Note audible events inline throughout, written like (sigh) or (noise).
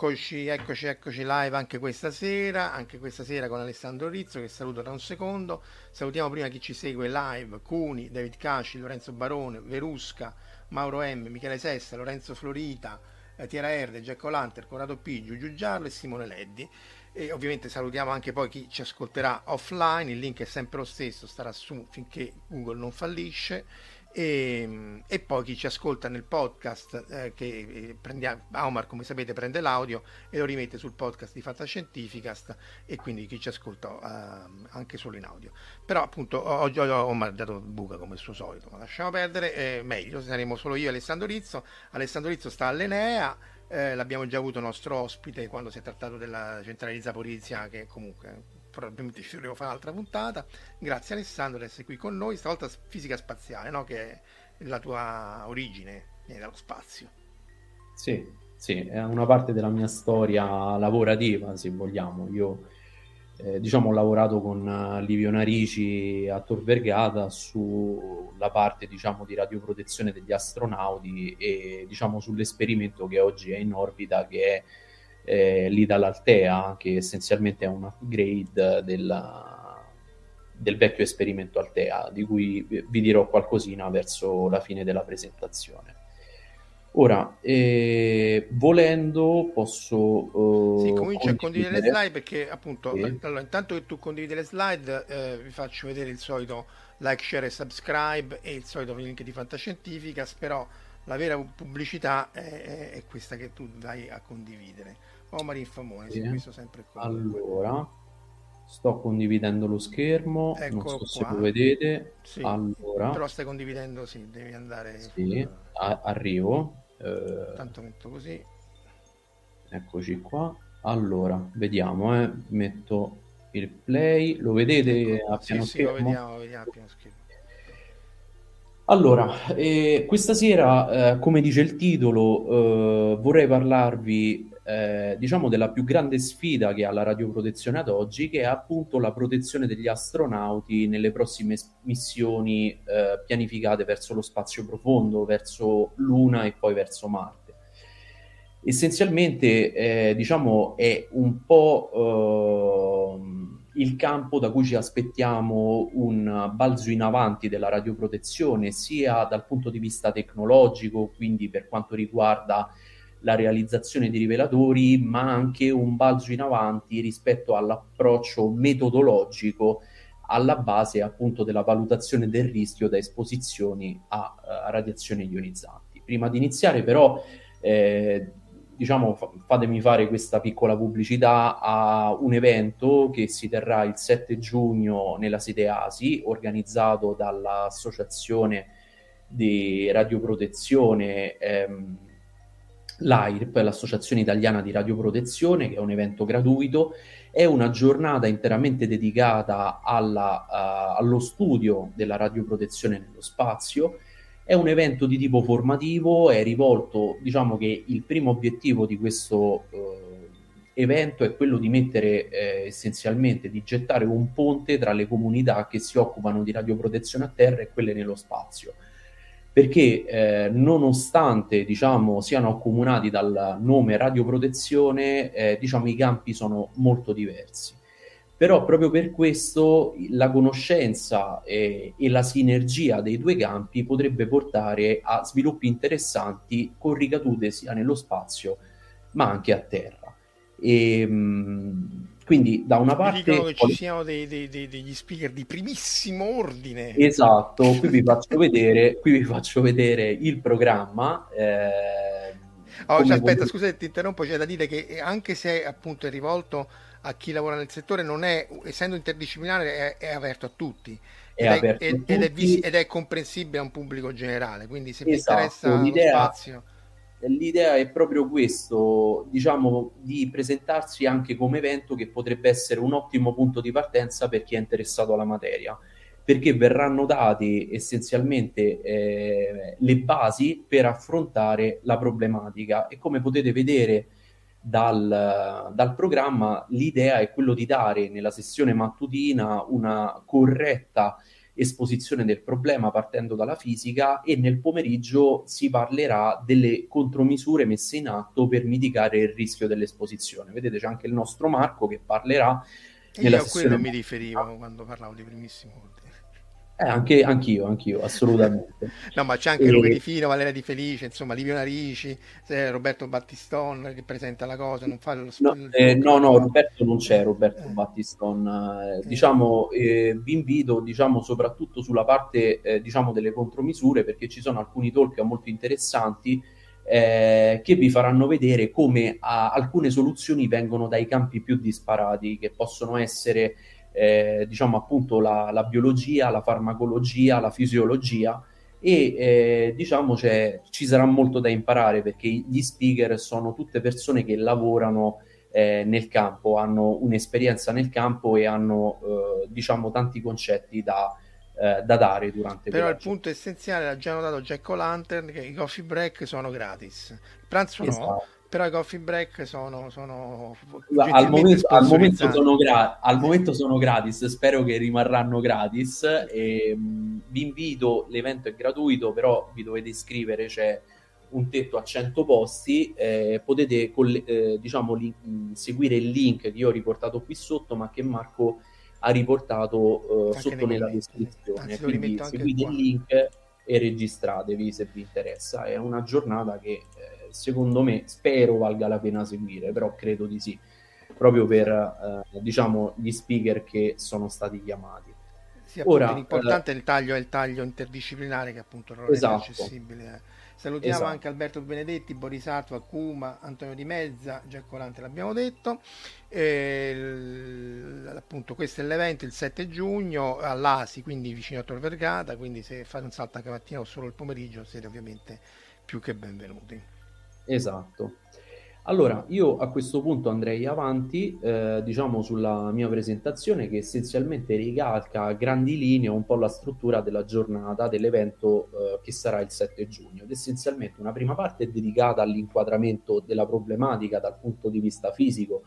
Eccoci, eccoci, eccoci live anche questa sera, anche questa sera con Alessandro Rizzo che saluto da un secondo. Salutiamo prima chi ci segue live, Cuni, David Caci, Lorenzo Barone, Verusca, Mauro M, Michele Sessa, Lorenzo Florita, eh, Tiera Erde, Giacco Lanter, Corrado P, Giugiu Giallo e Simone Leddi. E ovviamente salutiamo anche poi chi ci ascolterà offline, il link è sempre lo stesso, starà su finché Google non fallisce e, e, poi chi ci ascolta nel podcast eh, che eh, prendiamo, Omar come sapete prende l'audio e lo rimette sul podcast di Fantascientificast e quindi chi ci ascolta eh, anche solo in audio. Però appunto oggi Omar ha dato buca come il suo solito ma lasciamo perdere eh, meglio saremo solo io e Alessandro Rizzo. Alessandro Rizzo sta all'Enea eh, l'abbiamo già avuto nostro ospite quando si è trattato della centrale di che comunque probabilmente ci dovremo fare un'altra puntata. Grazie Alessandro di essere qui con noi, stavolta fisica spaziale, no? che è la tua origine, viene dallo spazio. Sì, sì, è una parte della mia storia lavorativa, se vogliamo. Io eh, diciamo ho lavorato con uh, Livio Narici a Tor Vergata sulla parte diciamo di radioprotezione degli astronauti e diciamo sull'esperimento che oggi è in orbita che è eh, l'Idal Altea, che essenzialmente è un upgrade della, del vecchio esperimento Altea, di cui vi dirò qualcosina verso la fine della presentazione. Ora, eh, volendo, posso. Uh, sì, comincio a condividere le slide perché, appunto, sì. allora, intanto che tu condividi le slide, eh, vi faccio vedere il solito like, share e subscribe e il solito link di Fantascientificas. Però la vera pubblicità è, è questa che tu vai a condividere. Omar Infamone, sì. questo sempre qua. Allora, sto condividendo lo schermo, Eccolo non so qua. se lo vedete. Sì, allora, te lo stai condividendo, sì, devi andare... Sì, a- arrivo. Eh, Tanto metto così. Eccoci qua. Allora, vediamo, eh. metto il play, lo vedete ecco. a piano sì, schermo? Sì, lo vediamo, vediamo a piano schermo. Allora, eh, questa sera, eh, come dice il titolo, eh, vorrei parlarvi eh, diciamo della più grande sfida che ha la radioprotezione ad oggi, che è appunto la protezione degli astronauti nelle prossime missioni eh, pianificate verso lo spazio profondo, verso Luna e poi verso Marte. Essenzialmente, eh, diciamo, è un po' ehm, il campo da cui ci aspettiamo un balzo in avanti della radioprotezione, sia dal punto di vista tecnologico, quindi per quanto riguarda la realizzazione di rivelatori, ma anche un balzo in avanti rispetto all'approccio metodologico alla base appunto della valutazione del rischio da esposizioni a, a radiazioni ionizzanti. Prima di iniziare però eh, diciamo fa- fatemi fare questa piccola pubblicità a un evento che si terrà il 7 giugno nella sede ASI organizzato dall'associazione di radioprotezione ehm, l'AIRP, l'Associazione Italiana di Radioprotezione, che è un evento gratuito, è una giornata interamente dedicata alla, uh, allo studio della radioprotezione nello spazio. È un evento di tipo formativo, è rivolto, diciamo che il primo obiettivo di questo uh, evento è quello di mettere eh, essenzialmente, di gettare un ponte tra le comunità che si occupano di radioprotezione a terra e quelle nello spazio perché eh, nonostante diciamo, siano accomunati dal nome radioprotezione, eh, diciamo, i campi sono molto diversi. Però proprio per questo la conoscenza e, e la sinergia dei due campi potrebbe portare a sviluppi interessanti con ricadute sia nello spazio ma anche a terra. E, mh, quindi da una parte... dicono che ci siano dei, dei, dei, degli speaker di primissimo ordine. Esatto, qui vi faccio vedere, qui vi faccio vedere il programma. Eh, oh, cioè, aspetta, come... scusa ti interrompo, c'è da dire che anche se appunto è rivolto a chi lavora nel settore, non è, essendo interdisciplinare, è, è aperto a tutti. Ed è, è, ed, ed, è vis- ed, è, comprensibile a un pubblico generale, quindi se esatto, vi interessa lo spazio l'idea è proprio questo, diciamo, di presentarsi anche come evento che potrebbe essere un ottimo punto di partenza per chi è interessato alla materia, perché verranno date essenzialmente eh, le basi per affrontare la problematica. E come potete vedere dal, dal programma l'idea è quello di dare nella sessione mattutina una corretta esposizione del problema partendo dalla fisica e nel pomeriggio si parlerà delle contromisure messe in atto per mitigare il rischio dell'esposizione. Vedete c'è anche il nostro Marco che parlerà. E nella io a quello mi riferivo quando parlavo di primissimo ordine. Eh, anche, anch'io, anch'io, assolutamente. (laughs) no, ma c'è anche e... Luca Di Fino, Valeria Di Felice, insomma, Livio Narici, Roberto Battiston che presenta la cosa, non fa lo no, eh, no, no, Roberto non c'è, Roberto eh. Battiston. Eh, diciamo, eh, vi invito, diciamo, soprattutto sulla parte, eh, diciamo, delle contromisure, perché ci sono alcuni talk molto interessanti eh, che vi faranno vedere come a, alcune soluzioni vengono dai campi più disparati, che possono essere eh, diciamo appunto la, la, biologia, la farmacologia, la fisiologia e eh, diciamo ci sarà molto da imparare perché gli speaker sono tutte persone che lavorano eh, nel campo, hanno un'esperienza nel campo e hanno eh, diciamo tanti concetti da, eh, da dare durante Però il punto essenziale l'ha già notato Jack O'Lantern che i coffee break sono gratis. Il pranzo esatto. no, però i coffee break sono, sono al, momento, al, momento sono gra- al momento sono gratis spero che rimarranno gratis. E, mh, mm, vi invito l'evento è gratuito però vi dovete iscrivere c'è un tetto a 100 posti eh, potete coll- eh, diciamo li- mm, seguire il link che io ho riportato qui sotto ma che Marco ha riportato eh, sotto nella descrizione. Quindi seguite il link e registratevi se vi interessa. È una giornata che secondo me spero valga la pena seguire, però credo di sì, proprio per eh, diciamo gli speaker che sono stati chiamati. Sì, Ora, l'importante eh, è il taglio, è il taglio interdisciplinare che appunto non esatto. è accessibile. Eh. Salutiamo esatto. anche Alberto Benedetti, Boris Attua, Kuma, Antonio Di Mezza, Giacomo Lante l'abbiamo detto. E, appunto questo è l'evento il 7 giugno all'Asi, quindi vicino a Tor Vergata, quindi se fate un salto anche mattina o solo il pomeriggio siete ovviamente più che benvenuti. Esatto. Allora, io a questo punto andrei avanti, eh, diciamo, sulla mia presentazione che essenzialmente ricalca a grandi linee un po' la struttura della giornata dell'evento eh, che sarà il 7 giugno. Ed essenzialmente una prima parte è dedicata all'inquadramento della problematica dal punto di vista fisico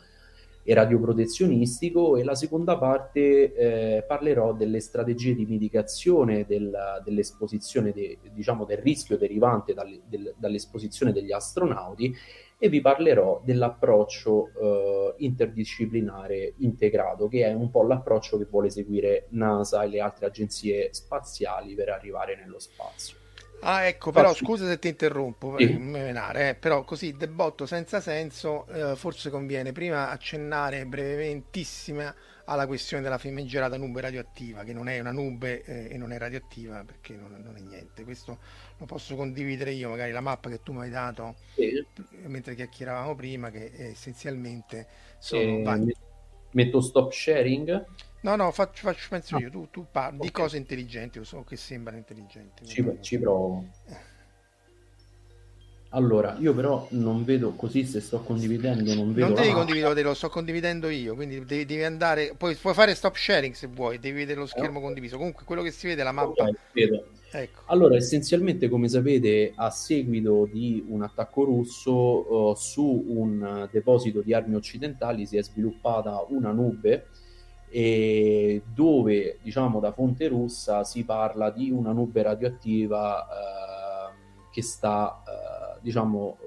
e radioprotezionistico e la seconda parte eh, parlerò delle strategie di mitigazione del, dell'esposizione, de, diciamo del rischio derivante dalle, del, dall'esposizione degli astronauti e vi parlerò dell'approccio eh, interdisciplinare integrato, che è un po' l'approccio che vuole seguire NASA e le altre agenzie spaziali per arrivare nello spazio. Ah, ecco, però Facci. scusa se ti interrompo, sì. menare, eh, però così debotto senza senso, eh, forse conviene prima accennare brevementissima alla questione della famigerata nube radioattiva, che non è una nube eh, e non è radioattiva perché non, non, è niente. Questo lo posso condividere io, magari la mappa che tu mi hai dato sì. mentre chiacchieravamo prima, che essenzialmente sono... Eh, metto stop sharing? No, no, faccio, faccio penso io, tu, tu parli okay. di cose intelligenti, o so che sembrano intelligenti. Ci, ci provo. Allora, io però non vedo così se sto condividendo, non vedo. Non devi condividere, lo sto condividendo io, quindi devi, devi, andare. Poi puoi fare stop sharing se vuoi, devi vedere lo schermo okay. condiviso. Comunque quello che si vede è la mappa. Okay, ecco. Allora, essenzialmente, come sapete, a seguito di un attacco russo uh, su un deposito di armi occidentali si è sviluppata una nube e dove diciamo da fonte russa si parla di una nube radioattiva che sta, eh, diciamo,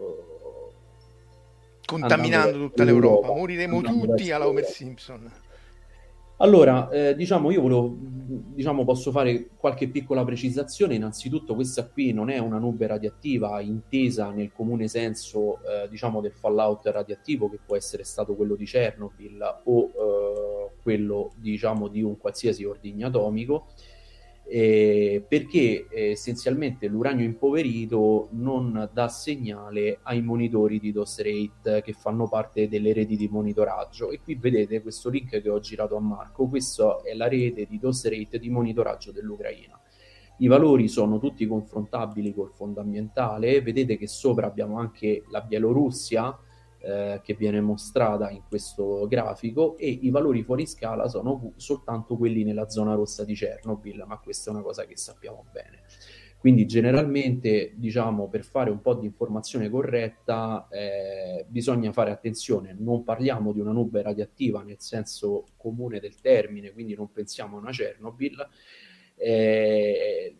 contaminando tutta l'Europa. Moriremo tutti alla Homer Simpson. Allora, eh, diciamo, io volevo, diciamo, posso fare qualche piccola precisazione. Innanzitutto, questa qui non è una nube radioattiva intesa nel comune senso, eh, diciamo, del fallout radioattivo che può essere stato quello di Chernobyl o eh, quello, diciamo, di un qualsiasi ordigno atomico eh, perché eh, essenzialmente l'uranio impoverito non dà segnale ai monitori di DOS rate che fanno parte delle reti di monitoraggio. E qui vedete questo link che ho girato a Marco, questa è la rete di DOS rate di monitoraggio dell'Ucraina. I valori sono tutti confrontabili col fondo ambientale, vedete che sopra abbiamo anche la Bielorussia, eh, che viene mostrata in questo grafico e i valori fuori scala sono soltanto quelli nella zona rossa di Chernobyl, ma questa è una cosa che sappiamo bene. Quindi generalmente, diciamo, per fare un po' di informazione corretta eh, bisogna fare attenzione, non parliamo di una nube radioattiva nel senso comune del termine, quindi non pensiamo a una Chernobyl, eh,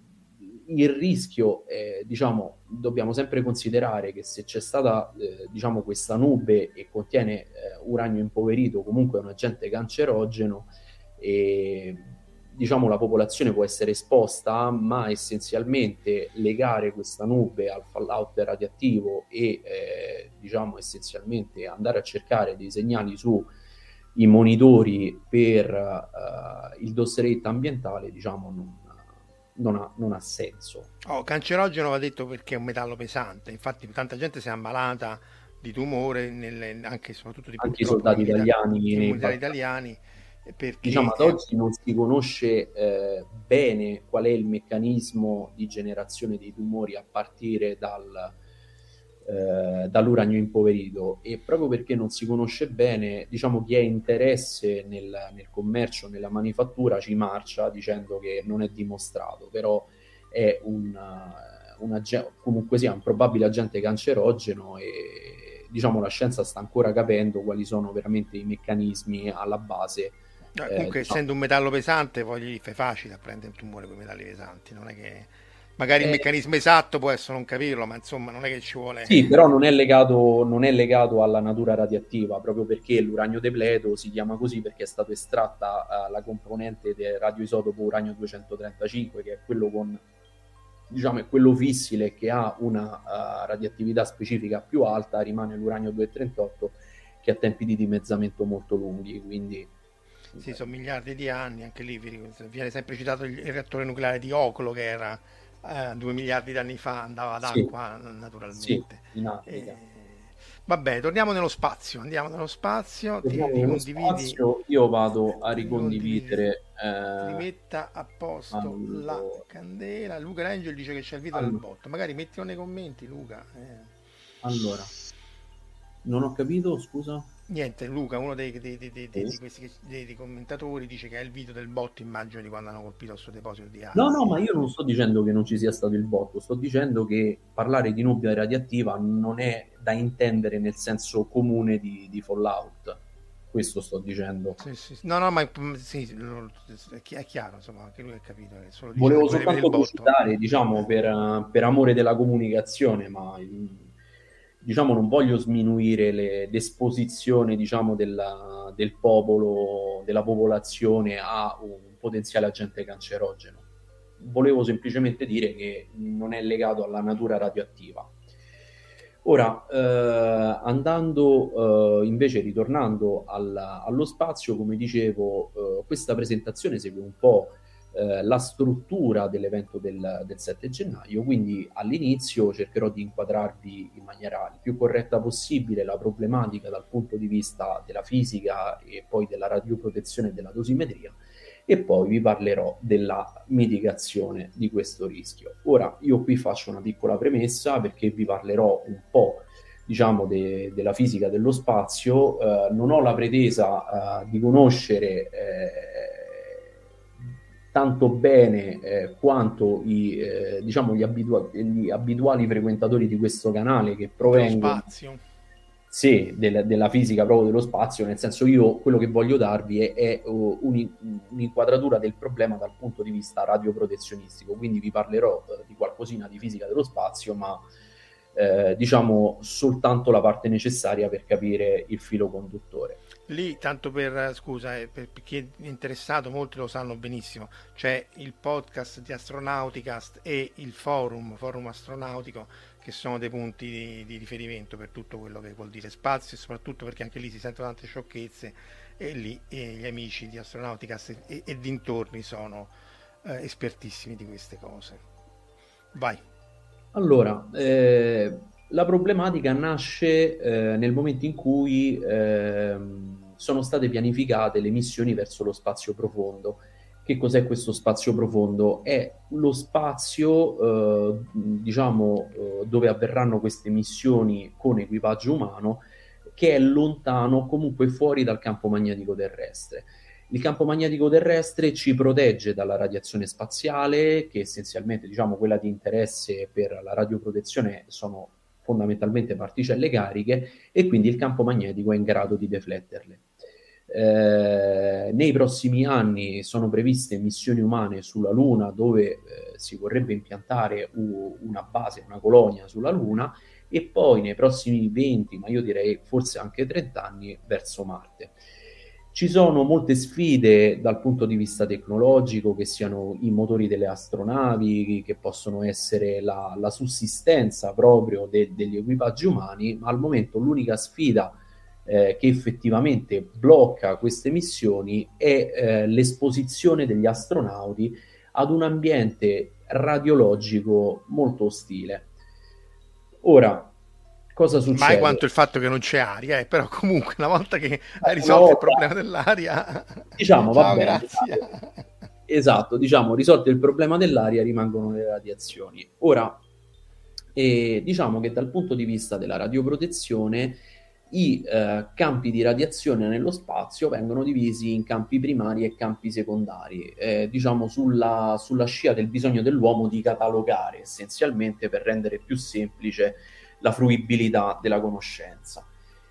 il rischio, eh, diciamo, dobbiamo sempre considerare che se c'è stata, eh, diciamo, questa nube e contiene eh, uranio impoverito, comunque un agente cancerogeno, e, diciamo, la popolazione può essere esposta, ma essenzialmente legare questa nube al fallout radioattivo e, eh, diciamo, essenzialmente andare a cercare dei segnali su i monitori per uh, il rate ambientale, diciamo, non, non ha, non ha senso. Oh, cancerogeno va detto perché è un metallo pesante, infatti tanta gente si è ammalata di tumore, nelle, anche soprattutto di anche i soldati italiani. I militari italiani perché... Diciamo ad oggi non si conosce eh, bene qual è il meccanismo di generazione dei tumori a partire dal, eh, dall'uranio impoverito e proprio perché non si conosce bene, diciamo chi ha interesse nel, nel, commercio, nella manifattura ci marcia dicendo che non è dimostrato, però è un, un comunque sia un probabile agente cancerogeno e diciamo la scienza sta ancora capendo quali sono veramente i meccanismi alla base. No, comunque, eh, essendo no. un metallo pesante, poi gli fai facile a prendere un tumore con i metalli pesanti, non è che Magari eh, il meccanismo esatto può essere non capirlo, ma insomma non è che ci vuole. Sì, però non è legato, non è legato alla natura radioattiva, proprio perché l'uranio depleto si chiama così perché è stata estratta uh, la componente del radioisotopo uranio 235, che è quello con diciamo è quello fissile che ha una uh, radioattività specifica più alta, rimane l'uranio 238 che ha tempi di dimezzamento molto lunghi, quindi sì, sono miliardi di anni, anche lì viene sempre citato il reattore nucleare di Ocolo che era eh, due miliardi di anni fa andava d'acqua sì. naturalmente. Sì, in Africa. E... Vabbè, torniamo nello spazio. Andiamo nello spazio. Torniamo ti ricondividi. Spazio, io vado a ricondividere. Eh... Rimetta a posto allora. la candela. Luca Angel dice che c'è il video allora. del botto. Magari mettilo nei commenti, Luca. Eh. Allora, non ho capito, scusa. Niente, Luca, uno dei, dei, dei, di questi dei, commentatori, dice che è il video del botto, immagino, di quando hanno colpito il suo deposito di armi. No, no, ma io non sto dicendo che non ci sia stato il botto, sto dicendo che parlare di nubbia radioattiva non è da intendere nel senso comune di, di Fallout. Questo sto dicendo. Sì, sì. No, no, ma mm, sì, è chiaro, insomma, anche lui ha capito. Volevo soltanto citare, diciamo, per, per amore della comunicazione, ma diciamo, non voglio sminuire le, l'esposizione diciamo, della, del popolo, della popolazione a un potenziale agente cancerogeno. Volevo semplicemente dire che non è legato alla natura radioattiva. Ora, eh, andando eh, invece, ritornando alla, allo spazio, come dicevo, eh, questa presentazione segue un po' Eh, la struttura dell'evento del, del, 7 gennaio, quindi all'inizio cercherò di inquadrarvi in maniera il più corretta possibile la problematica dal punto di vista della fisica e poi della radioprotezione e della dosimetria e poi vi parlerò della mitigazione di questo rischio. Ora io qui faccio una piccola premessa perché vi parlerò un po' diciamo de, della fisica dello spazio, eh, non ho la pretesa eh, di conoscere eh, tanto bene eh, quanto i, eh, diciamo gli, abitua- gli, abituali frequentatori di questo canale che provengono... Sé del, della fisica proprio dello spazio, nel senso io quello che voglio darvi è, è uh, un, un'inquadratura del problema dal punto di vista radioprotezionistico, quindi vi parlerò uh, di qualcosina di fisica dello spazio, ma eh, diciamo soltanto la parte necessaria per capire il filo conduttore. Lì, tanto per, scusa, eh, per, chi è interessato, molti lo sanno benissimo, c'è il podcast di Astronauticast e il forum, forum astronautico, che sono dei punti di, di riferimento per tutto quello che vuol dire spazio e soprattutto perché anche lì si sentono tante sciocchezze e lì e gli amici di Astronauticast e, e dintorni sono eh, espertissimi di queste cose. Vai. Allora, eh, la problematica nasce eh, nel momento in cui eh, sono state pianificate le missioni verso lo spazio profondo. Che cos'è questo spazio profondo? È lo spazio, eh, diciamo, eh, dove avverranno queste missioni con equipaggio umano, che è lontano, comunque fuori dal campo magnetico terrestre. Il campo magnetico terrestre ci protegge dalla radiazione spaziale, che essenzialmente, diciamo, quella di interesse per la radioprotezione sono fondamentalmente particelle cariche e quindi il campo magnetico è in grado di defletterle. Eh, nei prossimi anni sono previste missioni umane sulla Luna dove eh, si vorrebbe impiantare u- una base, una colonia sulla Luna e poi nei prossimi 20, ma io direi forse anche 30 anni verso Marte. Ci sono molte sfide dal punto di vista tecnologico, che siano i motori delle astronavi, che possono essere la, la sussistenza proprio de, degli equipaggi umani, ma al momento l'unica sfida eh, che effettivamente blocca queste missioni è eh, l'esposizione degli astronauti ad un ambiente radiologico molto ostile. Ora, cosa succede? Mai quanto il fatto che non c'è aria, eh, però comunque una volta che hai risolto volta, il problema dell'aria, diciamo, va bene, grazie. Esatto, diciamo, risolto il problema dell'aria rimangono le radiazioni. Ora, eh, diciamo che dal punto di vista della radioprotezione i eh, campi di radiazione nello spazio vengono divisi in campi primari e campi secondari, eh, diciamo sulla, sulla, scia del bisogno dell'uomo di catalogare essenzialmente per rendere più semplice la fruibilità della conoscenza.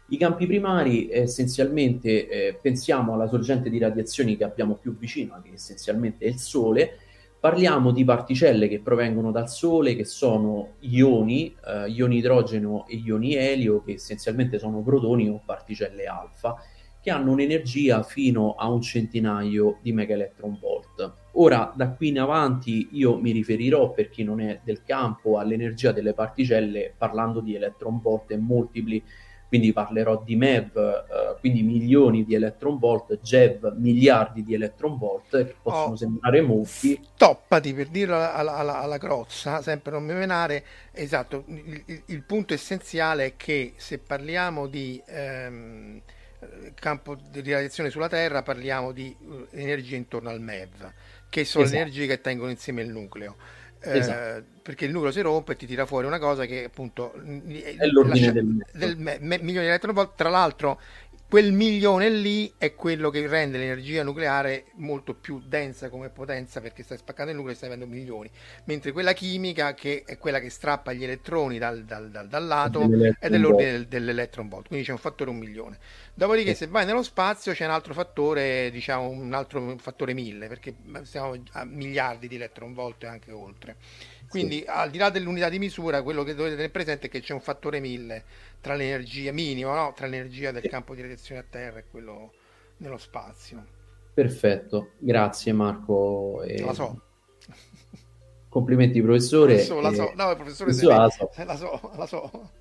I campi primari essenzialmente eh, pensiamo alla sorgente di radiazioni che abbiamo più vicino, che essenzialmente è il Sole, parliamo di particelle che provengono dal Sole, che sono ioni, eh, ioni idrogeno e ioni elio, che essenzialmente sono protoni o particelle alfa, che hanno un'energia fino a un centinaio di megaelectronvolt. Ora, da qui in avanti, io mi riferirò, per chi non è del campo, all'energia delle particelle parlando di electronvolt e multipli, quindi parlerò di MeV, eh, quindi milioni di electronvolt, JEV, miliardi di electronvolt, che possono oh, sembrare molti. Stoppati per dirlo alla, alla, alla, crozza, sempre non mi menare, esatto, il, il, il, punto essenziale è che se parliamo di... Ehm, campo di radiazione sulla Terra parliamo di uh, energia intorno al MEV che sono esatto. le energie che tengono insieme il nucleo. Eh, esatto. perché il nucleo si rompe e ti tira fuori una cosa che appunto è l'ordine lascia, del, del me, me, milioni di eletronvolt tra l'altro quel milione lì è quello che rende l'energia nucleare molto più densa come potenza perché stai spaccando il nucleo e stai avendo milioni, mentre quella chimica che è quella che strappa gli elettroni dal, dal, dal, dal lato è dell'ordine del, dell'electron volt, quindi c'è un fattore un milione. Dopodiché eh. se vai nello spazio c'è un altro fattore, diciamo un altro fattore mille, perché siamo a miliardi di electron volt e anche oltre. Quindi sì. al di là dell'unità di misura, quello che dovete tenere presente è che c'è un fattore 1000 tra l'energia minima, no? tra l'energia del campo di radiazione a terra e quello nello spazio. Perfetto, grazie Marco. E... La so. Complimenti professore. (laughs) La so, la so. No, professore se la, so. la so, la so.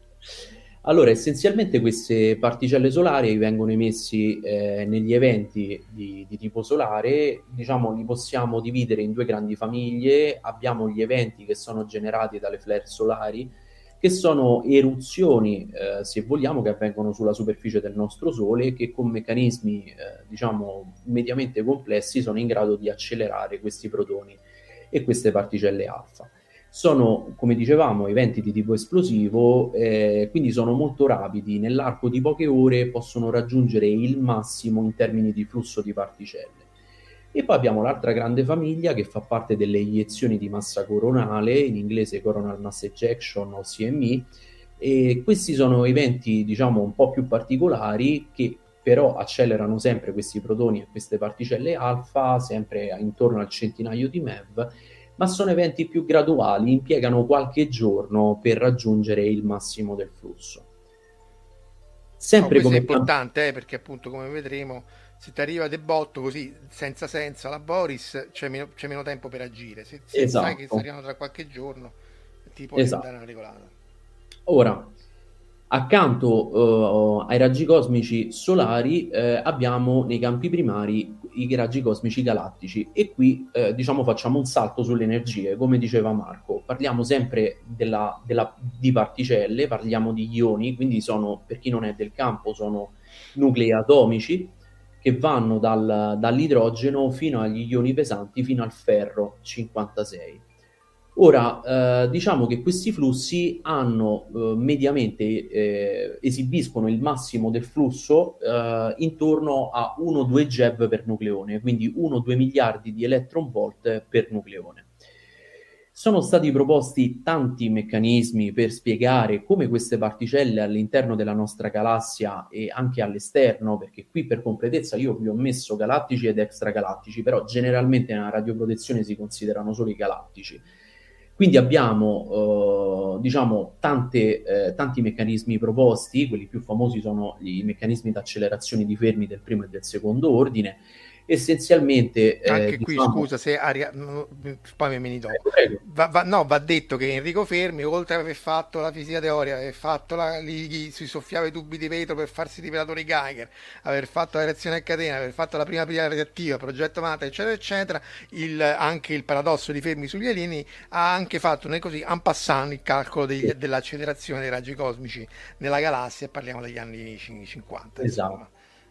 Allora, essenzialmente queste particelle solari vengono emessi eh, negli eventi di, di, tipo solare, diciamo li possiamo dividere in due grandi famiglie, abbiamo gli eventi che sono generati dalle flare solari, che sono eruzioni, eh, se vogliamo, che avvengono sulla superficie del nostro Sole e che con meccanismi, eh, diciamo, mediamente complessi sono in grado di accelerare questi protoni e queste particelle alfa sono, come dicevamo, eventi di tipo esplosivo, eh, quindi sono molto rapidi, nell'arco di poche ore possono raggiungere il massimo in termini di flusso di particelle. E poi abbiamo l'altra grande famiglia che fa parte delle iniezioni di massa coronale, in inglese coronal mass ejection o CME, E questi sono eventi, diciamo, un po' più particolari che però accelerano sempre questi protoni e queste particelle alfa, sempre intorno al centinaio di MeV, ma sono eventi più graduali, impiegano qualche giorno per raggiungere il massimo del flusso. Sempre no, come è importante eh, perché appunto come vedremo se ti arriva de botto così senza senso alla Boris c'è meno, c'è meno tempo per agire se, se esatto. sai che sta arrivando tra qualche giorno ti può esatto. dare una regolata ora Accanto uh, ai raggi cosmici solari eh, abbiamo nei campi primari i raggi cosmici galattici e qui eh, diciamo facciamo un salto sulle energie, come diceva Marco, parliamo sempre della, della, di particelle, parliamo di ioni, quindi sono, per chi non è del campo, sono nuclei atomici che vanno dal, dall'idrogeno fino agli ioni pesanti, fino al ferro 56. Ora, eh, diciamo che questi flussi hanno eh, mediamente eh, esibiscono il massimo del flusso eh, intorno a 1-2 GeV per nucleone, quindi 1-2 miliardi di electron volt per nucleone. Sono stati proposti tanti meccanismi per spiegare come queste particelle all'interno della nostra galassia e anche all'esterno, perché qui per completezza io vi ho messo galattici ed extragalattici, però generalmente nella radioprotezione si considerano solo i galattici quindi abbiamo, eh, diciamo, tante, eh, tanti meccanismi proposti, quelli più famosi sono i meccanismi di accelerazione di fermi del primo e del secondo ordine, essenzialmente... Eh, Anche qui, diciamo... scusa, se Aria... poi mi dopo. Va, va, no, va detto che Enrico Fermi, oltre ad aver fatto la fisica teorica, aver fatto la, gli, si soffiava i tubi di vetro per farsi i rivelatori Geiger, aver fatto la reazione a catena, aver fatto la prima pila radioattiva, progetto Mata, eccetera, eccetera, il, anche il paradosso di Fermi sugli alieni ha anche fatto noi così, en passant, il calcolo degli, sì. dell'accelerazione dei raggi cosmici nella galassia, parliamo degli anni 50. Esatto.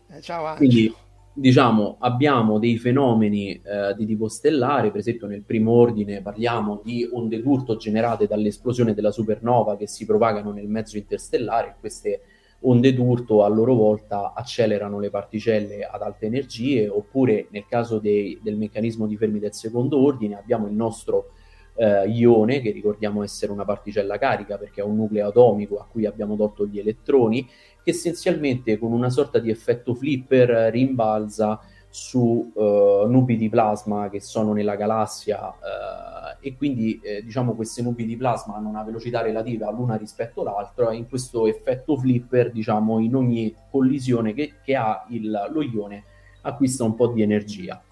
Eh, ciao Angelo. Quindi diciamo, abbiamo dei fenomeni eh, di tipo stellare, per esempio nel primo ordine parliamo di onde d'urto generate dall'esplosione della supernova che si propagano nel mezzo interstellare, queste onde d'urto a loro volta accelerano le particelle ad alte energie, oppure nel caso dei, del meccanismo di fermi del secondo ordine abbiamo il nostro eh, ione, che ricordiamo essere una particella carica perché ha un nucleo atomico a cui abbiamo tolto gli elettroni, che essenzialmente con una sorta di effetto flipper rimbalza su uh, nubi di plasma che sono nella galassia uh, e quindi eh, diciamo queste nubi di plasma hanno una velocità relativa l'una rispetto all'altra e in questo effetto flipper diciamo in ogni collisione che, che ha il, lo ione acquista un po' di energia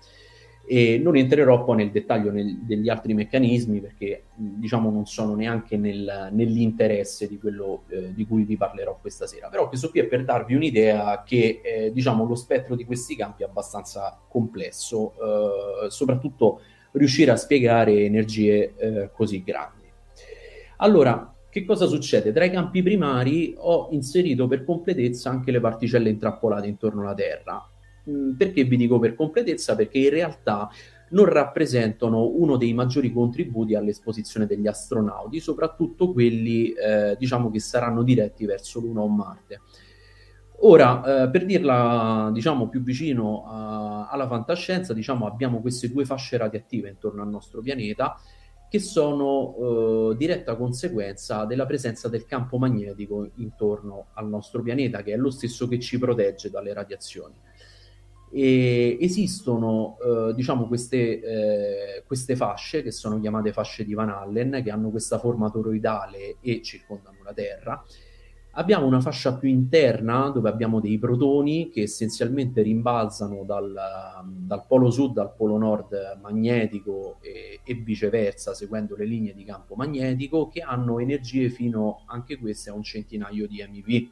e non entrerò poi nel dettaglio nel, degli altri meccanismi perché diciamo non sono neanche nel, nell'interesse di quello eh, di cui vi parlerò questa sera. Però questo qui è per darvi un'idea che eh, diciamo lo spettro di questi campi è abbastanza complesso, eh, soprattutto riuscire a spiegare energie eh, così grandi. Allora, che cosa succede? Tra i campi primari ho inserito per completezza anche le particelle intrappolate intorno alla Terra perché vi dico per completezza? Perché in realtà non rappresentano uno dei maggiori contributi all'esposizione degli astronauti, soprattutto quelli eh, diciamo che saranno diretti verso Luna o Marte. Ora, eh, per dirla diciamo, più vicino a, alla fantascienza, diciamo, abbiamo queste due fasce radioattive intorno al nostro pianeta che sono eh, diretta conseguenza della presenza del campo magnetico intorno al nostro pianeta, che è lo stesso che ci protegge dalle radiazioni. E esistono eh, diciamo queste, eh, queste, fasce che sono chiamate fasce di Van Allen che hanno questa forma toroidale e circondano la Terra. Abbiamo una fascia più interna dove abbiamo dei protoni che essenzialmente rimbalzano dal, dal polo sud al polo nord magnetico e, e, viceversa seguendo le linee di campo magnetico che hanno energie fino anche queste a un centinaio di MV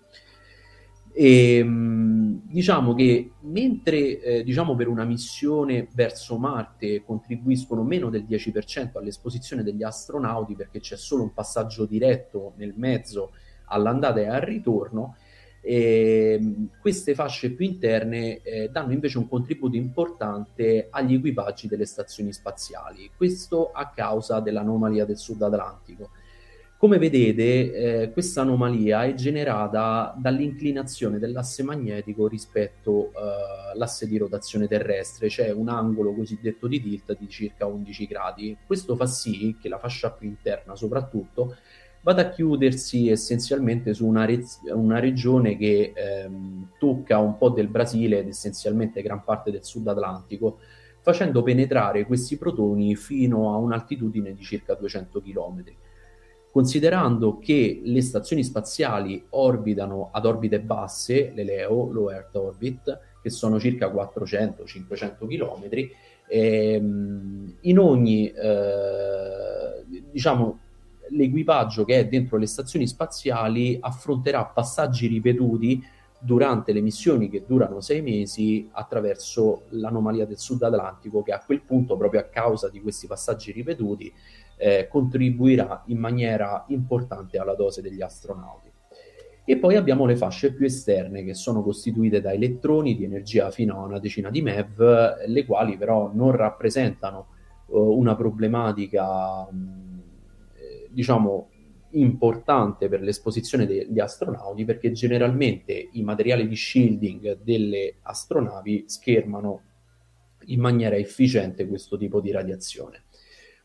e, ehm, diciamo che mentre eh, diciamo per una missione verso Marte contribuiscono meno del 10% all'esposizione degli astronauti perché c'è solo un passaggio diretto nel mezzo all'andata e al ritorno, eh, queste fasce più interne eh, danno invece un contributo importante agli equipaggi delle stazioni spaziali. Questo a causa dell'anomalia del Sud Atlantico. Come vedete, eh, questa anomalia è generata dall'inclinazione dell'asse magnetico rispetto eh, all'asse di rotazione terrestre, cioè un angolo cosiddetto di tilt di circa 11 gradi. Questo fa sì che la fascia più interna, soprattutto, vada a chiudersi essenzialmente su una, re- una regione che ehm, tocca un po' del Brasile ed essenzialmente gran parte del Sud Atlantico, facendo penetrare questi protoni fino a un'altitudine di circa 200 km. Considerando che le stazioni spaziali orbitano ad orbite basse, le LEO, Low Earth Orbit, che sono circa 400-500 km, ehm, in ogni, eh, diciamo, l'equipaggio che è dentro le stazioni spaziali affronterà passaggi ripetuti durante le missioni che durano sei mesi attraverso l'anomalia del Sud Atlantico che a quel punto, proprio a causa di questi passaggi ripetuti, eh, contribuirà in maniera importante alla dose degli astronauti. E poi abbiamo le fasce più esterne che sono costituite da elettroni di energia fino a una decina di MeV, le quali però non rappresentano uh, una problematica mh, diciamo, importante per l'esposizione degli astronauti perché generalmente i materiali di shielding delle astronavi schermano in maniera efficiente questo tipo di radiazione.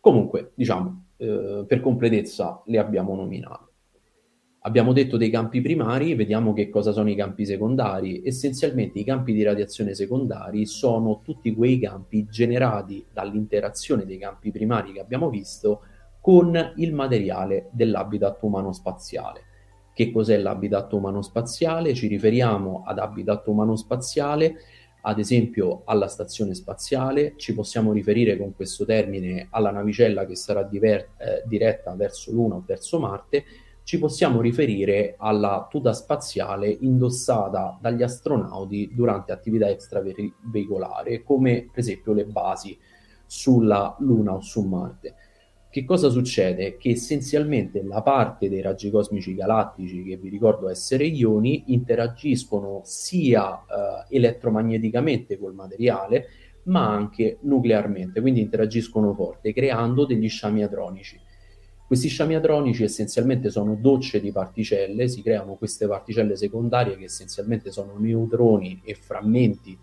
Comunque, diciamo, eh, per completezza le abbiamo nominate. Abbiamo detto dei campi primari, vediamo che cosa sono i campi secondari. Essenzialmente i campi di radiazione secondari sono tutti quei campi generati dall'interazione dei campi primari che abbiamo visto con il materiale dell'habitat umano spaziale. Che cos'è l'habitat umano spaziale? Ci riferiamo ad habitat umano spaziale, ad esempio alla stazione spaziale, ci possiamo riferire con questo termine alla navicella che sarà diver- eh, diretta verso Luna o verso Marte, ci possiamo riferire alla tuta spaziale indossata dagli astronauti durante attività extraveicolare, come per esempio le basi sulla Luna o su Marte che cosa succede? Che essenzialmente la parte dei raggi cosmici galattici, che vi ricordo essere ioni, interagiscono sia eh, elettromagneticamente col materiale, ma anche nuclearmente, quindi interagiscono forte, creando degli sciami adronici. Questi sciami adronici essenzialmente sono docce di particelle, si creano queste particelle secondarie che essenzialmente sono neutroni e frammenti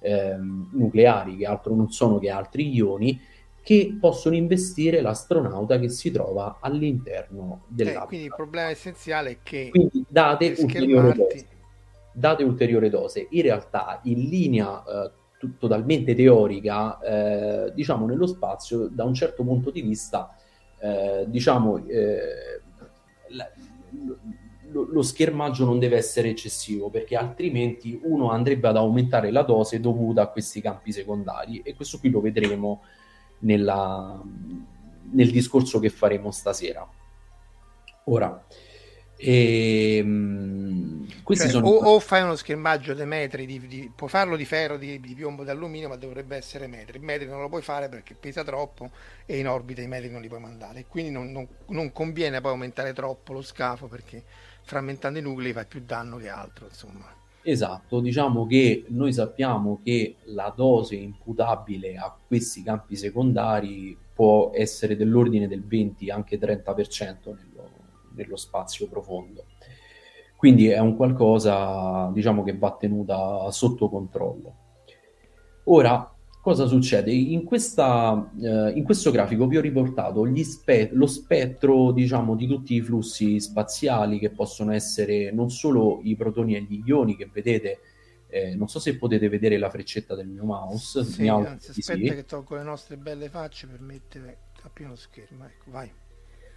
ehm, nucleari che altro non sono che altri ioni, che possono investire l'astronauta che si trova all'interno dell'app. Eh, quindi il problema essenziale è che quindi date ulteriore, dose, date ulteriore dose. In realtà, in linea eh, t- totalmente teorica, eh, diciamo nello spazio, da un certo punto di vista, eh, diciamo eh, la, lo, lo schermaggio non deve essere eccessivo perché altrimenti uno andrebbe ad aumentare la dose dovuta a questi campi secondari e questo qui lo vedremo nella, nel discorso che faremo stasera. Ora, ehm, questi cioè, sono... o, o, fai uno schermaggio dei metri, di, di, puoi farlo di ferro, di, di piombo, di alluminio, ma dovrebbe essere metri. Metri non lo puoi fare perché pesa troppo e in orbita i metri non li puoi mandare. Quindi non, non, non conviene poi aumentare troppo lo scafo perché frammentando i nuclei fai più danno che altro. Insomma. Esatto, diciamo che noi sappiamo che la dose imputabile a questi campi secondari può essere dell'ordine del 20, anche 30% nello, nello spazio profondo. Quindi è un qualcosa, diciamo, che va tenuta sotto controllo. Ora, cosa succede? In, questa, eh, in questo grafico vi ho riportato spe- lo spettro, diciamo, di tutti i flussi spaziali che possono essere non solo i protoni e gli ioni che vedete, eh, non so se potete vedere la freccetta del mio mouse. Sì, anzi, aspetta sì. che tolgo le nostre belle facce per mettere a pieno schermo, ecco, vai.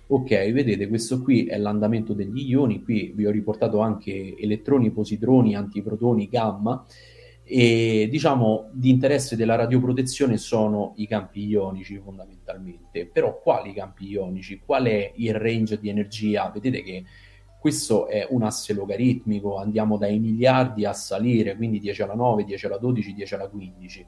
Ok, vedete, questo qui è l'andamento degli ioni, qui vi ho riportato anche elettroni, positroni, antiprotoni, gamma, e diciamo di interesse della radioprotezione sono i campi ionici fondamentalmente. Però quali campi ionici? Qual è il range di energia? Vedete che questo è un asse logaritmico, andiamo dai miliardi a salire, quindi 10 alla 9, 10 alla 12, 10 alla 15.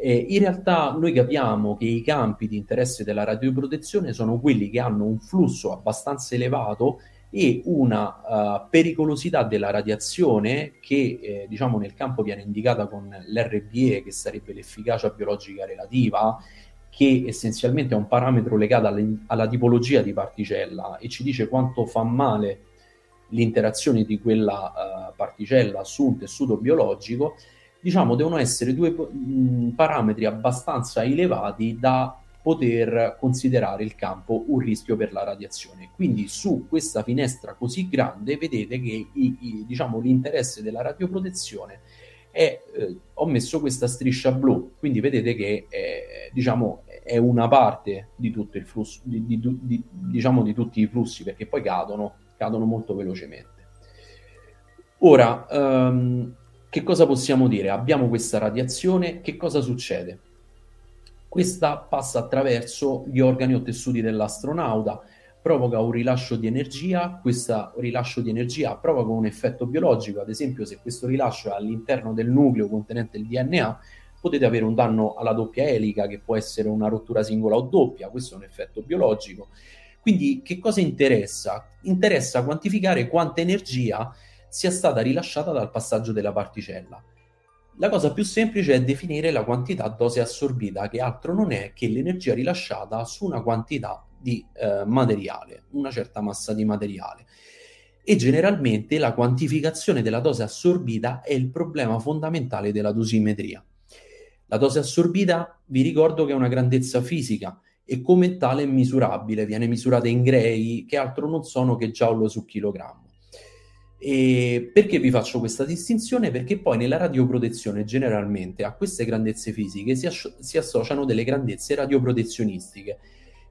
E in realtà noi capiamo che i campi di interesse della radioprotezione sono quelli che hanno un flusso abbastanza elevato e una uh, pericolosità della radiazione che eh, diciamo nel campo viene indicata con l'RBE che sarebbe l'efficacia biologica relativa che essenzialmente è un parametro legato alle, alla tipologia di particella e ci dice quanto fa male l'interazione di quella uh, particella su un tessuto biologico. Diciamo devono essere due mh, parametri abbastanza elevati da poter considerare il campo un rischio per la radiazione. Quindi su questa finestra così grande vedete che i, i, diciamo, l'interesse della radioprotezione è, eh, ho messo questa striscia blu, quindi vedete che è, diciamo, è una parte di tutto il flusso, di, di, di, diciamo di tutti i flussi, perché poi cadono, cadono molto velocemente. Ora, um, che cosa possiamo dire? Abbiamo questa radiazione, che cosa succede? Questa passa attraverso gli organi o tessuti dell'astronauta, provoca un rilascio di energia, questo rilascio di energia provoca un effetto biologico, ad esempio se questo rilascio è all'interno del nucleo contenente il DNA, potete avere un danno alla doppia elica che può essere una rottura singola o doppia, questo è un effetto biologico. Quindi che cosa interessa? Interessa quantificare quanta energia sia stata rilasciata dal passaggio della particella. La cosa più semplice è definire la quantità dose assorbita, che altro non è che l'energia rilasciata su una quantità di eh, materiale, una certa massa di materiale. E generalmente la quantificazione della dose assorbita è il problema fondamentale della dosimetria. La dose assorbita, vi ricordo che è una grandezza fisica e come tale è misurabile, viene misurata in grey, che altro non sono che giallo su chilogrammo. E perché vi faccio questa distinzione? Perché poi nella radioprotezione generalmente a queste grandezze fisiche si, as- si associano delle grandezze radioprotezionistiche,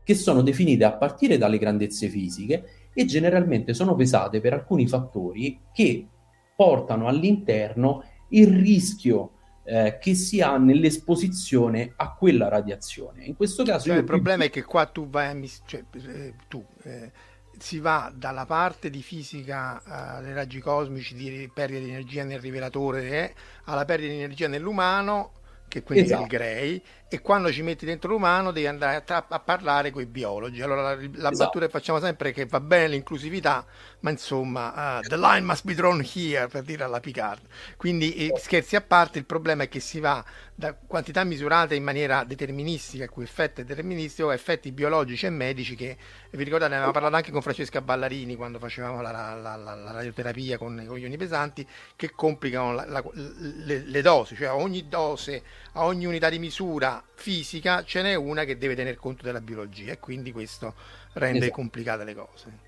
che sono definite a partire dalle grandezze fisiche e generalmente sono pesate per alcuni fattori che portano all'interno il rischio eh, che si ha nell'esposizione a quella radiazione. In questo caso... Cioè, il problema è che qua tu vai a... Mis- cioè, eh, tu, eh si va dalla parte di fisica uh, dei raggi cosmici, di perdita di energia nel rivelatore, eh, alla perdita di energia nell'umano, che quindi esatto. è il Grey, e quando ci metti dentro l'umano devi andare a, a parlare con i biologi. Allora la, la esatto. battuta che facciamo sempre è che va bene l'inclusività, ma insomma, uh, the line must be drawn here, per dire alla Picard. Quindi eh, scherzi a parte, il problema è che si va da quantità misurate in maniera deterministica, a cui effetto è deterministico, a effetti biologici e medici che, vi ricordate, ne avevamo parlato anche con Francesca Ballarini quando facevamo la, la, la, radioterapia con, con, gli ioni pesanti, che complicano le, le dosi, cioè ogni dose, a ogni unità di misura fisica ce n'è una che deve tener conto della biologia e quindi questo rende esatto. complicate le cose.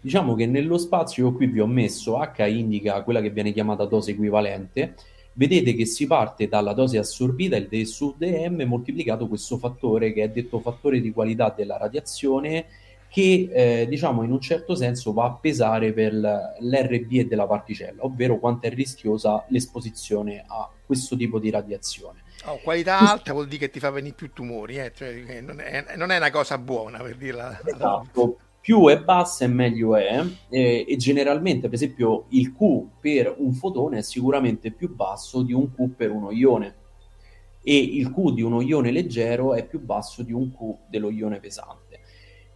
Diciamo che nello spazio io qui vi ho messo H indica quella che viene chiamata dose equivalente. Vedete che si parte dalla dose assorbita, il D su DM, moltiplicato questo fattore che è detto fattore di qualità della radiazione che eh, diciamo in un certo senso va a pesare per l'RB della particella, ovvero quanto è rischiosa l'esposizione a questo tipo di radiazione. Oh, qualità alta vuol dire che ti fa venire più tumori, eh? cioè, non, è, non, è, una cosa buona per dirla. Esatto, più è bassa e meglio è, eh, e generalmente per esempio il Q per un fotone è sicuramente più basso di un Q per uno ione e il Q di uno ione leggero è più basso di un Q dello ione pesante.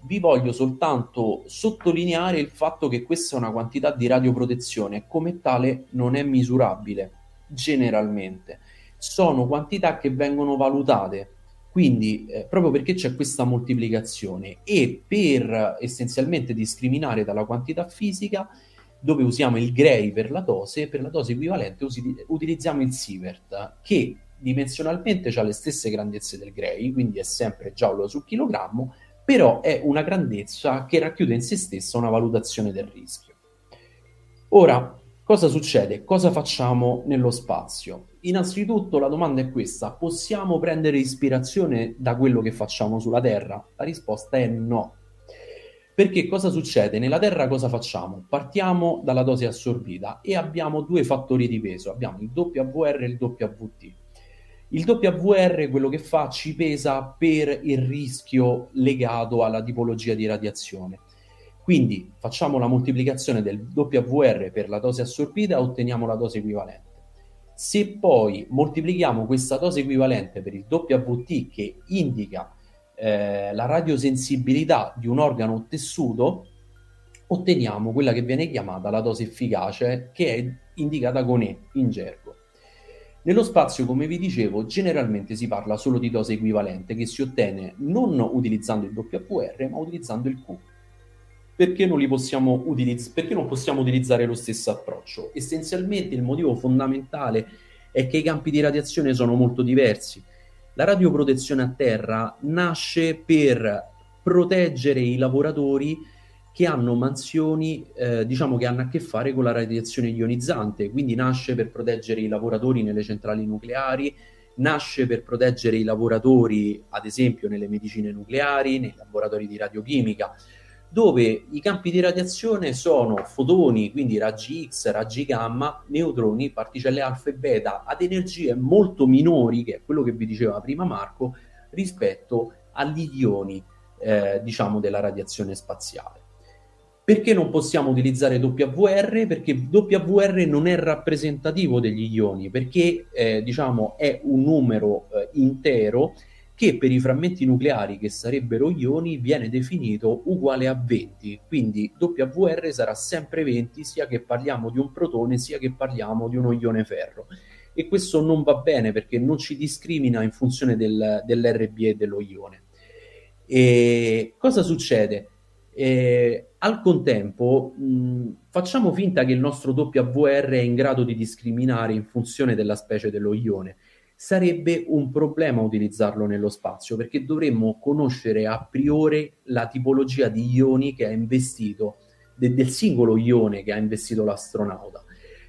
Vi voglio soltanto sottolineare il fatto che questa è una quantità di radioprotezione e come tale non è misurabile generalmente sono quantità che vengono valutate. Quindi, eh, proprio perché c'è questa moltiplicazione e per essenzialmente discriminare dalla quantità fisica, dove usiamo il Gray per la dose, per la dose equivalente usi- utilizziamo il Sievert, che dimensionalmente ha le stesse grandezze del Gray, quindi è sempre giallo su chilogrammo, però è una grandezza che racchiude in se stessa una valutazione del rischio. Ora, cosa succede? Cosa facciamo nello spazio? Innanzitutto la domanda è questa, possiamo prendere ispirazione da quello che facciamo sulla Terra? La risposta è no. Perché cosa succede? Nella Terra cosa facciamo? Partiamo dalla dose assorbita e abbiamo due fattori di peso, abbiamo il WR e il WT. Il WR quello che fa ci pesa per il rischio legato alla tipologia di radiazione. Quindi facciamo la moltiplicazione del WR per la dose assorbita e otteniamo la dose equivalente. Se poi moltiplichiamo questa dose equivalente per il WT che indica eh, la radiosensibilità di un organo o tessuto, otteniamo quella che viene chiamata la dose efficace, che è indicata con E in gergo. Nello spazio, come vi dicevo, generalmente si parla solo di dose equivalente che si ottiene non utilizzando il WR, ma utilizzando il Q perché non, possiamo utilizz- perché non possiamo utilizzare lo stesso approccio? Essenzialmente il motivo fondamentale è che i campi di radiazione sono molto diversi. La radioprotezione a terra nasce per proteggere i lavoratori che hanno mansioni, eh, diciamo che hanno a che fare con la radiazione ionizzante, quindi nasce per proteggere i lavoratori nelle centrali nucleari, nasce per proteggere i lavoratori, ad esempio, nelle medicine nucleari, nei laboratori di radiochimica, dove i campi di radiazione sono fotoni, quindi raggi X, raggi gamma, neutroni, particelle alfa e beta, ad energie molto minori, che è quello che vi diceva prima Marco, rispetto agli ioni, eh, diciamo, della radiazione spaziale. Perché non possiamo utilizzare WR? Perché WR non è rappresentativo degli ioni, perché eh, diciamo è un numero eh, intero che per i frammenti nucleari che sarebbero ioni viene definito uguale a 20, quindi WR sarà sempre 20 sia che parliamo di un protone sia che parliamo di uno ione ferro. E questo non va bene perché non ci discrimina in funzione del, dell'RB e dello ione. E cosa succede? Eh, al contempo, mh, facciamo finta che il nostro WR è in grado di discriminare in funzione della specie dello ione. Sarebbe un problema utilizzarlo nello spazio perché dovremmo conoscere a priori la tipologia di ioni che ha investito, de- del singolo ione che ha investito l'astronauta.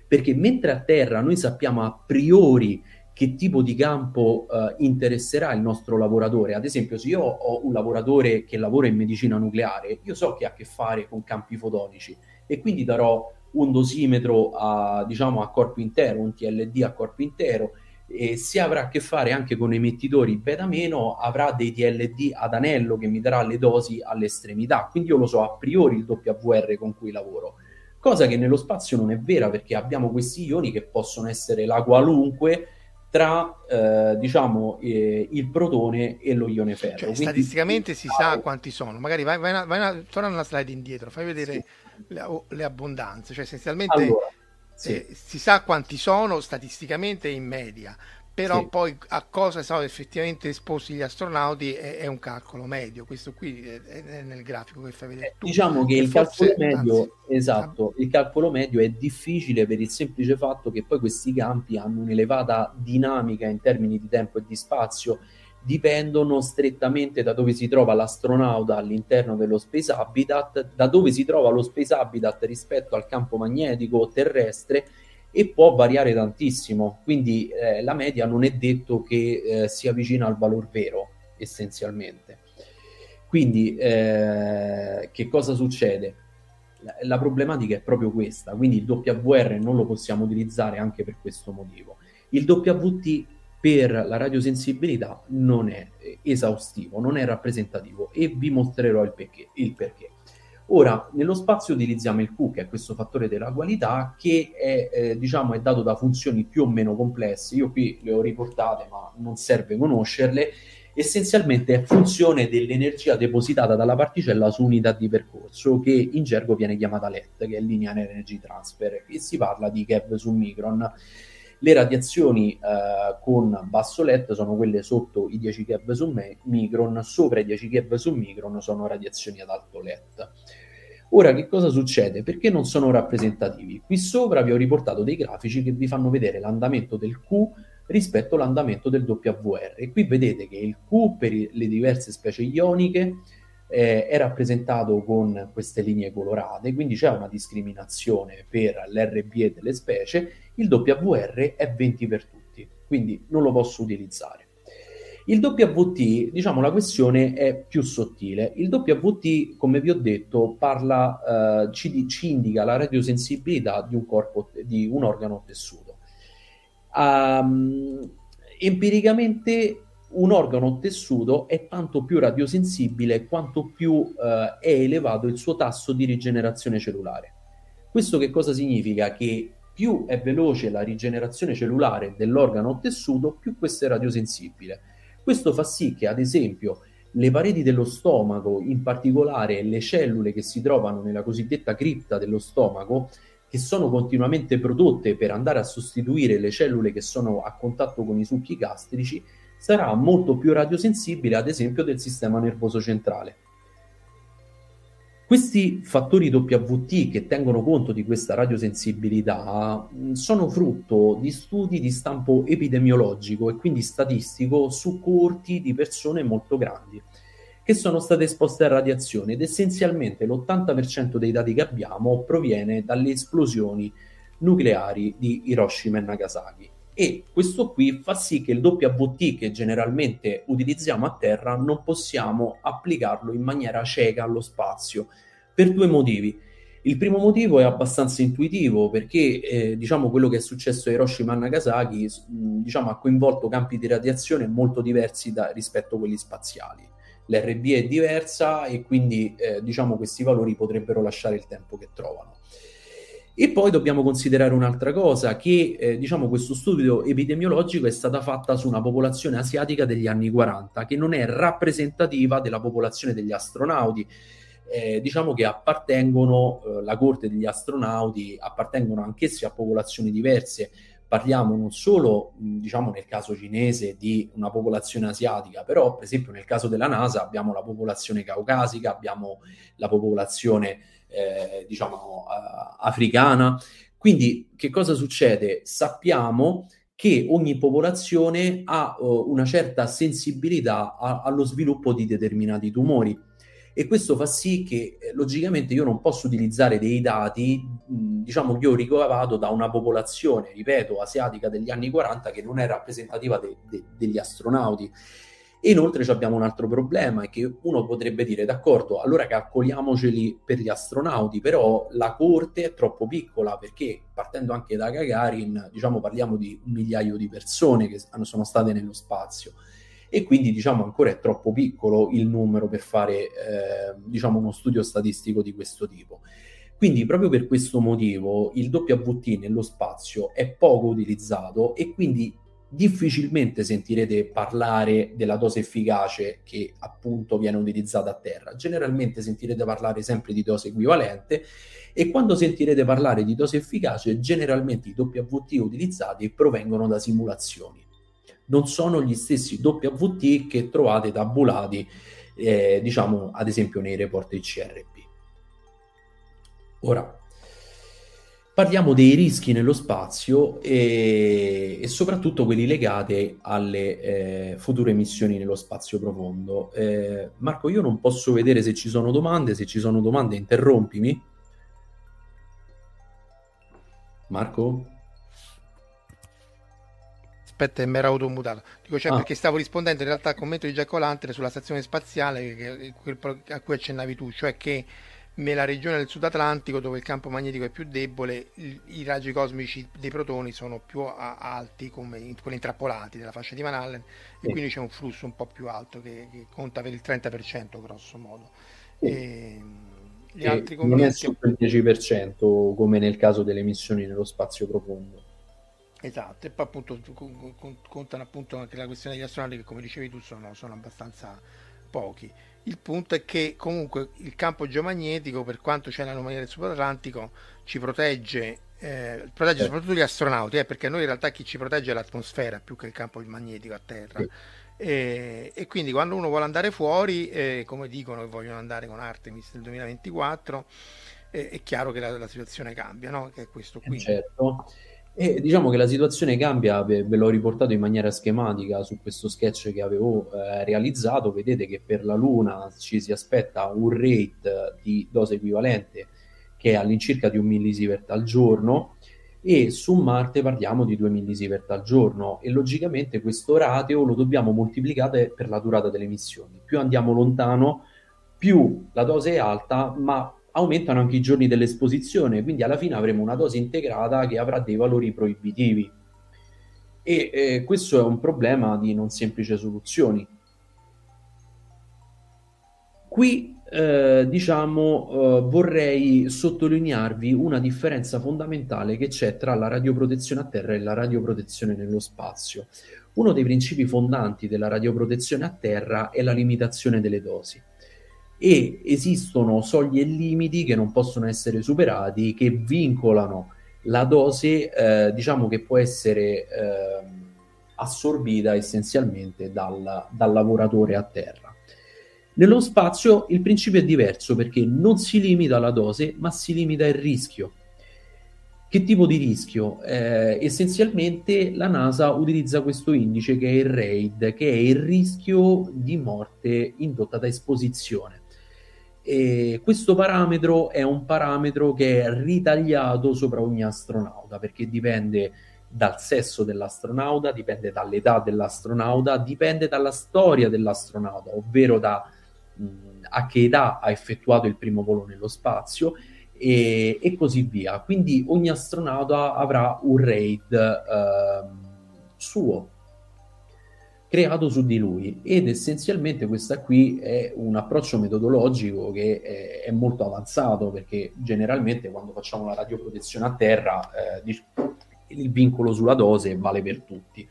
Perché mentre a Terra noi sappiamo a priori che tipo di campo uh, interesserà il nostro lavoratore. Ad esempio, se io ho un lavoratore che lavora in medicina nucleare, io so che ha a che fare con campi fotonici e quindi darò un dosimetro a, diciamo, a corpo intero, un TLD a corpo intero e se avrà a che fare anche con emettitori beta meno avrà dei TLD ad anello che mi darà le dosi all'estremità quindi io lo so a priori il WR con cui lavoro cosa che nello spazio non è vera perché abbiamo questi ioni che possono essere la qualunque tra eh, diciamo eh, il protone e lo ione ferro. Cioè, Quindi, statisticamente si sa quanti sono. Magari vai, vai, una, vai una, torna una slide indietro, fai vedere sì. le, le, abbondanze. Cioè, essenzialmente allora, sì. eh, si sa quanti sono statisticamente in media, però sì. poi a cosa sono effettivamente esposti gli astronauti è, è un calcolo medio, questo qui è, è, nel grafico che fai vedere tu. Diciamo che, che il forse, calcolo medio, anzi, esatto, il calcolo medio è difficile per il semplice fatto che poi questi campi hanno un'elevata dinamica in termini di tempo e di spazio, dipendono strettamente da dove si trova l'astronauta all'interno dello space habitat, da dove si trova lo space habitat rispetto al campo magnetico terrestre e può variare tantissimo, quindi eh, la media non è detto che eh, sia vicina al valore vero essenzialmente. Quindi eh, che cosa succede? La, la, problematica è proprio questa, quindi il WR non lo possiamo utilizzare anche per questo motivo. Il WT per la radiosensibilità non è esaustivo, non è rappresentativo e vi mostrerò il perché. Il perché. Ora, nello spazio utilizziamo il Q, che è questo fattore della qualità, che è, eh, diciamo, è dato da funzioni più o meno complesse. Io qui le ho riportate, ma non serve conoscerle. Essenzialmente è funzione dell'energia depositata dalla particella su unità di percorso, che in gergo viene chiamata LET, che è Linear Energy Transfer, e si parla di keV su micron. Le radiazioni eh, con basso LED sono quelle sotto i 10 keV su me- micron, sopra i 10 keV su micron sono radiazioni ad alto LED. Ora, che cosa succede? Perché non sono rappresentativi? Qui sopra vi ho riportato dei grafici che vi fanno vedere l'andamento del Q rispetto all'andamento del WR. E qui vedete che il Q per le diverse specie ioniche eh, è rappresentato con queste linee colorate, quindi c'è una discriminazione per l'RB delle specie, il WR è 20 per tutti, quindi non lo posso utilizzare. Il WT, diciamo, la questione è più sottile. Il WT, come vi ho detto, parla, eh, ci, ci, indica la radiosensibilità di un, corpo, di un organo tessuto. Um, empiricamente un organo tessuto è tanto più radiosensibile quanto più eh, è elevato il suo tasso di rigenerazione cellulare. Questo che cosa significa? Che più è veloce la rigenerazione cellulare dell'organo o tessuto, più questo è radiosensibile. Questo fa sì che, ad esempio, le pareti dello stomaco, in particolare le cellule che si trovano nella cosiddetta cripta dello stomaco, che sono continuamente prodotte per andare a sostituire le cellule che sono a contatto con i succhi gastrici, sarà molto più radiosensibile, ad esempio, del sistema nervoso centrale. Questi fattori WT che tengono conto di questa radiosensibilità sono frutto di studi di stampo epidemiologico e quindi statistico su coorti di persone molto grandi che sono state esposte a radiazione ed essenzialmente l'80% dei dati che abbiamo proviene dalle esplosioni nucleari di Hiroshima e Nagasaki. E questo qui fa sì che il WT che generalmente utilizziamo a terra non possiamo applicarlo in maniera cieca allo spazio per due motivi. Il primo motivo è abbastanza intuitivo perché eh, diciamo quello che è successo a Hiroshima e Nagasaki diciamo, ha coinvolto campi di radiazione molto diversi da, rispetto a quelli spaziali l'RB è diversa e quindi eh, diciamo questi valori potrebbero lasciare il tempo che trovano. E poi dobbiamo considerare un'altra cosa, che eh, diciamo questo studio epidemiologico è stata fatta su una popolazione asiatica degli anni 40, che non è rappresentativa della popolazione degli astronauti. Eh, diciamo che appartengono, eh, la corte degli astronauti appartengono anch'essi a popolazioni diverse, parliamo non solo, diciamo nel caso cinese, di una popolazione asiatica, però per esempio nel caso della NASA abbiamo la popolazione caucasica, abbiamo la popolazione, eh, diciamo, uh, africana. Quindi che cosa succede? Sappiamo che ogni popolazione ha uh, una certa sensibilità a- allo sviluppo di determinati tumori e questo fa sì che eh, logicamente io non posso utilizzare dei dati, diciamo che ho ricavato da una popolazione, ripeto, asiatica degli anni 40 che non è rappresentativa de- de- degli astronauti. E inoltre abbiamo un altro problema, è che uno potrebbe dire, d'accordo, allora calcoliamoceli per gli astronauti, però la corte è troppo piccola, perché partendo anche da Gagarin, diciamo, parliamo di un migliaio di persone che sono state nello spazio e quindi diciamo ancora è troppo piccolo il numero per fare eh, diciamo uno studio statistico di questo tipo. Quindi proprio per questo motivo il WT nello spazio è poco utilizzato e quindi difficilmente sentirete parlare della dose efficace che appunto viene utilizzata a terra. Generalmente sentirete parlare sempre di dose equivalente e quando sentirete parlare di dose efficace generalmente i WT utilizzati provengono da simulazioni non sono gli stessi WT che trovate tabulati, eh, diciamo, ad esempio nei report ICRP. Ora, parliamo dei rischi nello spazio e, e soprattutto quelli legati alle eh, future missioni nello spazio profondo. Eh, Marco, io non posso vedere se ci sono domande, se ci sono domande interrompimi. Marco? Aspetta, mi era automutato. Dico, cioè, ah. perché stavo rispondendo in realtà al commento di Giacomo Lantere sulla stazione spaziale che, a cui accennavi tu, cioè che nella regione del Sud Atlantico, dove il campo magnetico è più debole, i, raggi cosmici dei protoni sono più alti, come quelli intrappolati della fascia di Van Allen, sì. e quindi c'è un flusso un po' più alto che, che conta per il 30%, grosso modo. Sì. E, gli altri commenti... Non è sotto il 10% come nel caso delle missioni nello spazio profondo. Esatto, e poi appunto contano appunto anche la questione degli astronauti che come dicevi tu sono, sono abbastanza pochi. Il punto è che comunque il campo geomagnetico, per quanto c'è l'anomalia del subatlantico, ci protegge, eh, protegge sì. soprattutto gli astronauti, eh, perché noi in realtà chi ci protegge è l'atmosfera più che il campo magnetico a terra. Sì. E, e, quindi quando uno vuole andare fuori, eh, come dicono che vogliono andare con Artemis nel 2024, eh, è chiaro che la, la situazione cambia, no? che è questo qui. Certo. E diciamo che la situazione cambia, ve, l'ho riportato in maniera schematica su questo sketch che avevo eh, realizzato. Vedete che per la Luna ci si aspetta un rate di dose equivalente che è all'incirca di un millisievert al giorno e su Marte parliamo di 2 millisievert al giorno e logicamente questo ratio lo dobbiamo moltiplicare per la durata delle missioni. Più andiamo lontano, più la dose è alta, ma aumentano anche i giorni dell'esposizione, quindi alla fine avremo una dose integrata che avrà dei valori proibitivi. E eh, questo è un problema di non semplici soluzioni. Qui eh, diciamo eh, vorrei sottolinearvi una differenza fondamentale che c'è tra la radioprotezione a terra e la radioprotezione nello spazio. Uno dei principi fondanti della radioprotezione a terra è la limitazione delle dosi e esistono soglie e limiti che non possono essere superati che vincolano la dose eh, diciamo che può essere eh, assorbita essenzialmente dal, dal, lavoratore a terra. Nello spazio il principio è diverso perché non si limita la dose, ma si limita il rischio. Che tipo di rischio? Eh, essenzialmente la NASA utilizza questo indice che è il RAID, che è il rischio di morte indotta da esposizione. E questo parametro è un parametro che è ritagliato sopra ogni astronauta perché dipende dal sesso dell'astronauta, dipende dall'età dell'astronauta, dipende dalla storia dell'astronauta, ovvero da mh, a che età ha effettuato il primo volo nello spazio e, e così via. Quindi ogni astronauta avrà un RAID eh, suo creato su di lui ed essenzialmente questo qui è un approccio metodologico che è, è, molto avanzato perché generalmente quando facciamo la radioprotezione a terra eh, il vincolo sulla dose vale per tutti.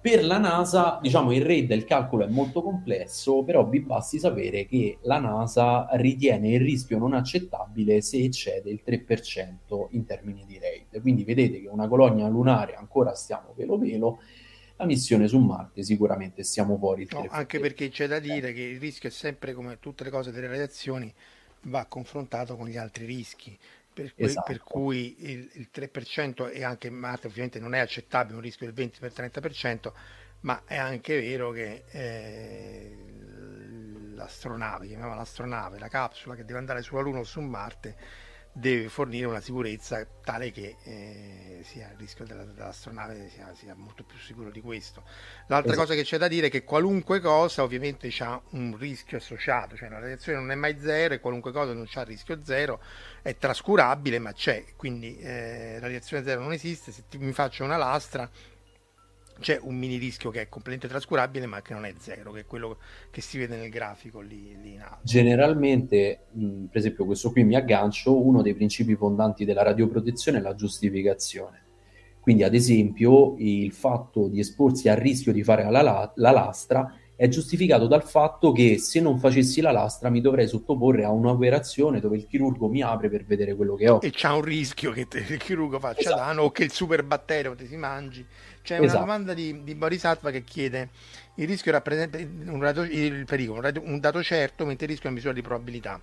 Per la NASA, diciamo, il RAID, il calcolo è molto complesso, però vi basti sapere che la NASA ritiene il rischio non accettabile se eccede il 3% in termini di RAID. Quindi vedete che una colonia lunare ancora stiamo velo velo, la missione su Marte sicuramente stiamo fuori. No, anche perché c'è da dire che il rischio è sempre come tutte le cose delle radiazioni, va confrontato con gli altri rischi. Per cui, esatto. per cui il, il, 3% e anche Marte ovviamente non è accettabile un rischio del 20-30%, ma è anche vero che eh, l'astronave, chiamiamola l'astronave, la capsula che deve andare sulla Luna o su Marte, deve fornire una sicurezza tale che eh, sia il rischio della, dell'astronave sia, sia, molto più sicuro di questo. L'altra esatto. cosa che c'è da dire è che qualunque cosa ovviamente ha un rischio associato, cioè la radiazione non è mai zero e qualunque cosa non ha rischio zero, è trascurabile ma c'è, quindi eh, la radiazione zero non esiste, se ti, mi faccio una lastra c'è un mini rischio che è completamente trascurabile ma che non è zero, che è quello che si vede nel grafico lì, lì in alto. Generalmente, mh, per esempio questo qui mi aggancio, uno dei principi fondanti della radioprotezione è la giustificazione. Quindi ad esempio il fatto di esporsi al rischio di fare la, la, la lastra è giustificato dal fatto che se non facessi la lastra mi dovrei sottoporre a un'operazione dove il chirurgo mi apre per vedere quello che ho. E c'è un rischio che te, il chirurgo faccia esatto. danno o che il super batterio ti si mangi. C'è esatto. una domanda di, di Boris Atva che chiede il rischio rappresenta un dato, il pericolo, un dato certo, mentre il rischio è una misura di probabilità.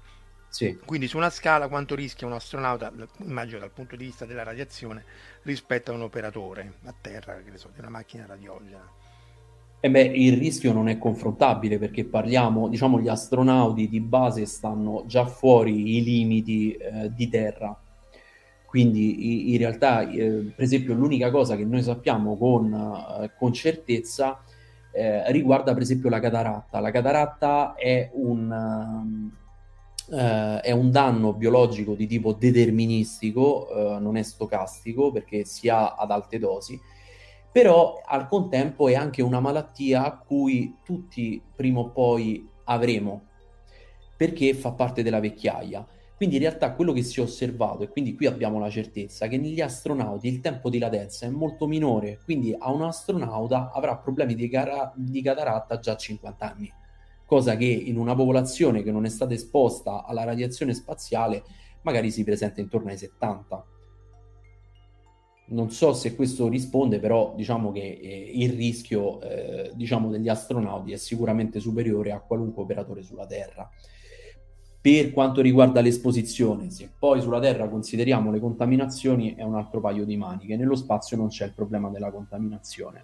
Sì. Quindi su una scala quanto rischia un astronauta, immagino dal punto di vista della radiazione, rispetto a un operatore a terra, che ne so, di una macchina radiogena. E beh, il rischio non è confrontabile perché parliamo, diciamo, gli astronauti di base stanno già fuori i limiti eh, di terra. Quindi in realtà, eh, per esempio, l'unica cosa che noi sappiamo con, eh, con certezza eh, riguarda per esempio la cataratta. La cataratta è un, eh, è un danno biologico di tipo deterministico, eh, non è stocastico perché si ha ad alte dosi però al contempo è anche una malattia a cui tutti prima o poi avremo, perché fa parte della vecchiaia. Quindi in realtà quello che si è osservato, e quindi qui abbiamo la certezza, che negli astronauti il tempo di latenza è molto minore, quindi a un astronauta avrà problemi di, cara- di cataratta già a 50 anni, cosa che in una popolazione che non è stata esposta alla radiazione spaziale magari si presenta intorno ai 70 non so se questo risponde, però diciamo che eh, il rischio eh, diciamo degli astronauti è sicuramente superiore a qualunque operatore sulla Terra. Per quanto riguarda l'esposizione, se poi sulla Terra consideriamo le contaminazioni, è un altro paio di maniche. Nello spazio non c'è il problema della contaminazione.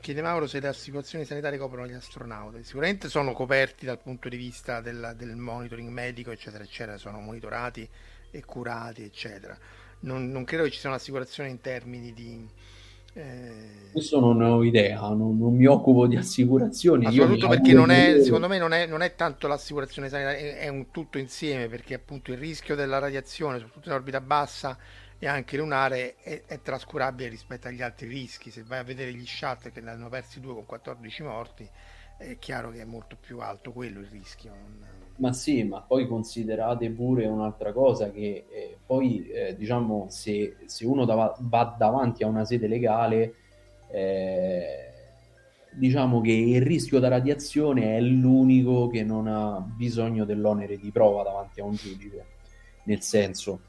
Chiede Mauro se le assicurazioni sanitarie coprono gli astronauti. Sicuramente sono coperti dal punto di vista del, del monitoring medico, eccetera, eccetera, sono monitorati e curati, eccetera non, non credo che ci sia un'assicurazione in termini di... Eh... Questo non ho idea, non, non, mi occupo di assicurazioni. soprattutto perché non è, secondo me non è, non è, tanto l'assicurazione sanitaria, è, è, un tutto insieme perché appunto il rischio della radiazione, soprattutto in orbita bassa e anche lunare, è, è trascurabile rispetto agli altri rischi. Se vai a vedere gli shuttle che ne hanno persi due con 14 morti, è chiaro che è molto più alto quello il rischio. Non... Ma sì, ma poi considerate pure un'altra cosa che eh, poi eh, diciamo se, se uno dav- va davanti a una sede legale eh, diciamo che il rischio da radiazione è l'unico che non ha bisogno dell'onere di prova davanti a un giudice nel senso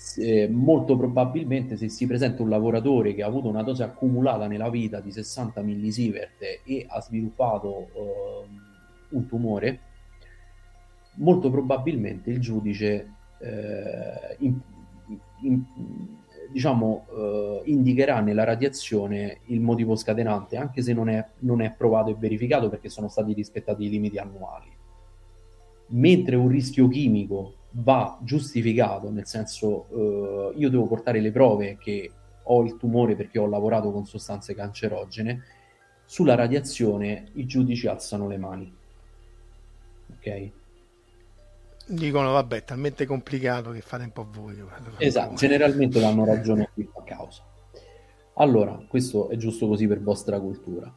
se, molto probabilmente se si presenta un lavoratore che ha avuto una dose accumulata nella vita di 60 millisievert e ha sviluppato ehm, un tumore molto probabilmente il giudice eh, in, in, diciamo, eh, indicherà nella radiazione il motivo scatenante, anche se non è, non è provato e verificato perché sono stati rispettati i limiti annuali. Mentre un rischio chimico va giustificato, nel senso eh, io devo portare le prove che ho il tumore perché ho lavorato con sostanze cancerogene, sulla radiazione i giudici alzano le mani. Ok? Dicono, vabbè, è talmente complicato che fate un po' voi. Esatto, generalmente danno ragione qui a causa. Allora, questo è giusto così per vostra cultura.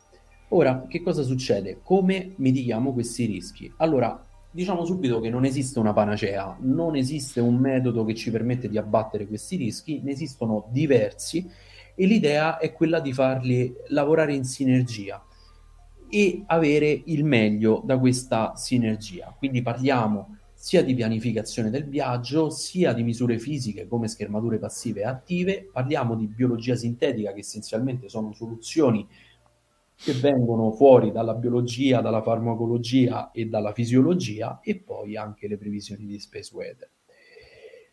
Ora, che cosa succede? Come mitighiamo questi rischi? Allora, diciamo subito che non esiste una panacea, non esiste un metodo che ci permette di abbattere questi rischi, ne esistono diversi e l'idea è quella di farli lavorare in sinergia e avere il meglio da questa sinergia. Quindi parliamo sia di pianificazione del viaggio, sia di misure fisiche come schermature passive e attive. Parliamo di biologia sintetica, che essenzialmente sono soluzioni che vengono fuori dalla biologia, dalla farmacologia e dalla fisiologia, e poi anche le previsioni di space weather.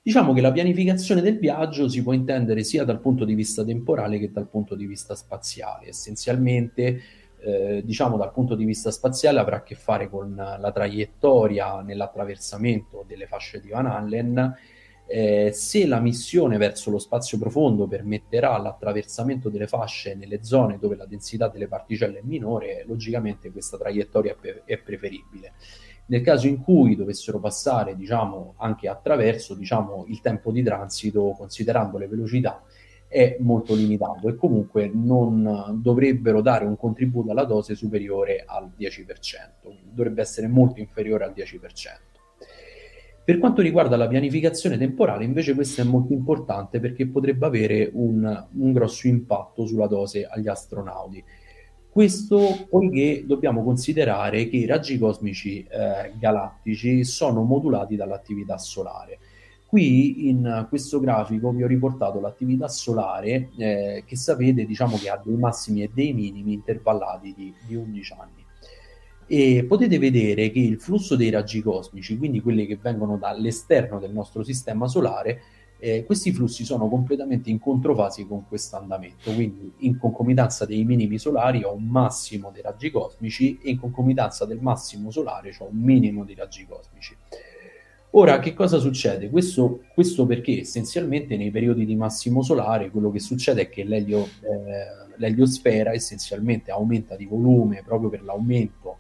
Diciamo che la pianificazione del viaggio si può intendere sia dal punto di vista temporale che dal punto di vista spaziale. Essenzialmente eh, diciamo dal punto di vista spaziale avrà a che fare con la traiettoria nell'attraversamento delle fasce di Van Allen. Eh, se la missione verso lo spazio profondo permetterà l'attraversamento delle fasce nelle zone dove la densità delle particelle è minore, logicamente questa traiettoria è, è preferibile. Nel caso in cui dovessero passare, diciamo, anche attraverso, diciamo, il tempo di transito, considerando le velocità, è molto limitato e comunque non dovrebbero dare un contributo alla dose superiore al 10%, dovrebbe essere molto inferiore al 10%. Per quanto riguarda la pianificazione temporale, invece questo è molto importante perché potrebbe avere un, un grosso impatto sulla dose agli astronauti. Questo poiché dobbiamo considerare che i raggi cosmici eh, galattici sono modulati dall'attività solare Qui in questo grafico vi ho riportato l'attività solare eh, che sapete diciamo che ha dei massimi e dei minimi intervallati di, di 11 anni. E potete vedere che il flusso dei raggi cosmici, quindi quelli che vengono dall'esterno del nostro sistema solare, eh, questi flussi sono completamente in controfasi con questo andamento, quindi in concomitanza dei minimi solari ho un massimo dei raggi cosmici e in concomitanza del massimo solare ho un minimo dei raggi cosmici. Ora, che cosa succede? Questo, questo, perché essenzialmente nei periodi di massimo solare quello che succede è che l'elio, eh, l'eliosfera essenzialmente aumenta di volume proprio per l'aumento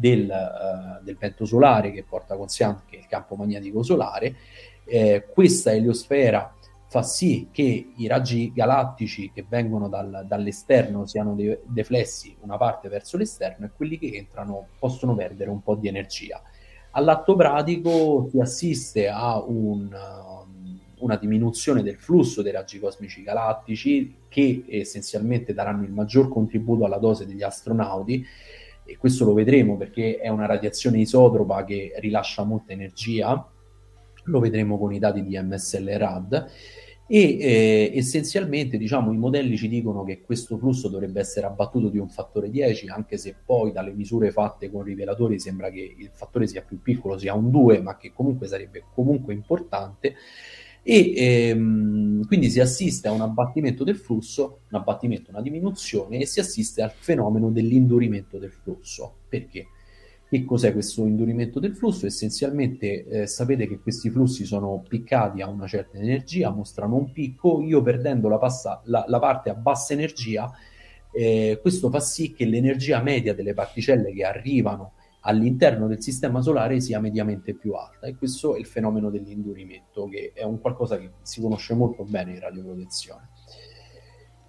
del, uh, del, vento solare che porta con sé anche il campo magnetico solare. Eh, questa eliosfera fa sì che i raggi galattici che vengono dal, dall'esterno siano de- deflessi una parte verso l'esterno e quelli che entrano possono perdere un po' di energia. All'atto pratico si assiste a un, um, una diminuzione del flusso dei raggi cosmici galattici che essenzialmente daranno il maggior contributo alla dose degli astronauti e questo lo vedremo perché è una radiazione isotropa che rilascia molta energia, lo vedremo con i dati di MSL RAD e eh, essenzialmente diciamo, i modelli ci dicono che questo flusso dovrebbe essere abbattuto di un fattore 10, anche se poi dalle misure fatte con rivelatori sembra che il fattore sia più piccolo, sia un 2, ma che comunque sarebbe comunque importante. E ehm, quindi si assiste a un abbattimento del flusso, un abbattimento, una diminuzione e si assiste al fenomeno dell'indurimento del flusso. Perché? Che cos'è questo indurimento del flusso? Essenzialmente eh, sapete che questi flussi sono piccati a una certa energia, mostrano un picco, io perdendo la, passa, la, la parte a bassa energia, eh, questo fa sì che l'energia media delle particelle che arrivano all'interno del sistema solare sia mediamente più alta e questo è il fenomeno dell'indurimento che è un qualcosa che si conosce molto bene in radioprotezione.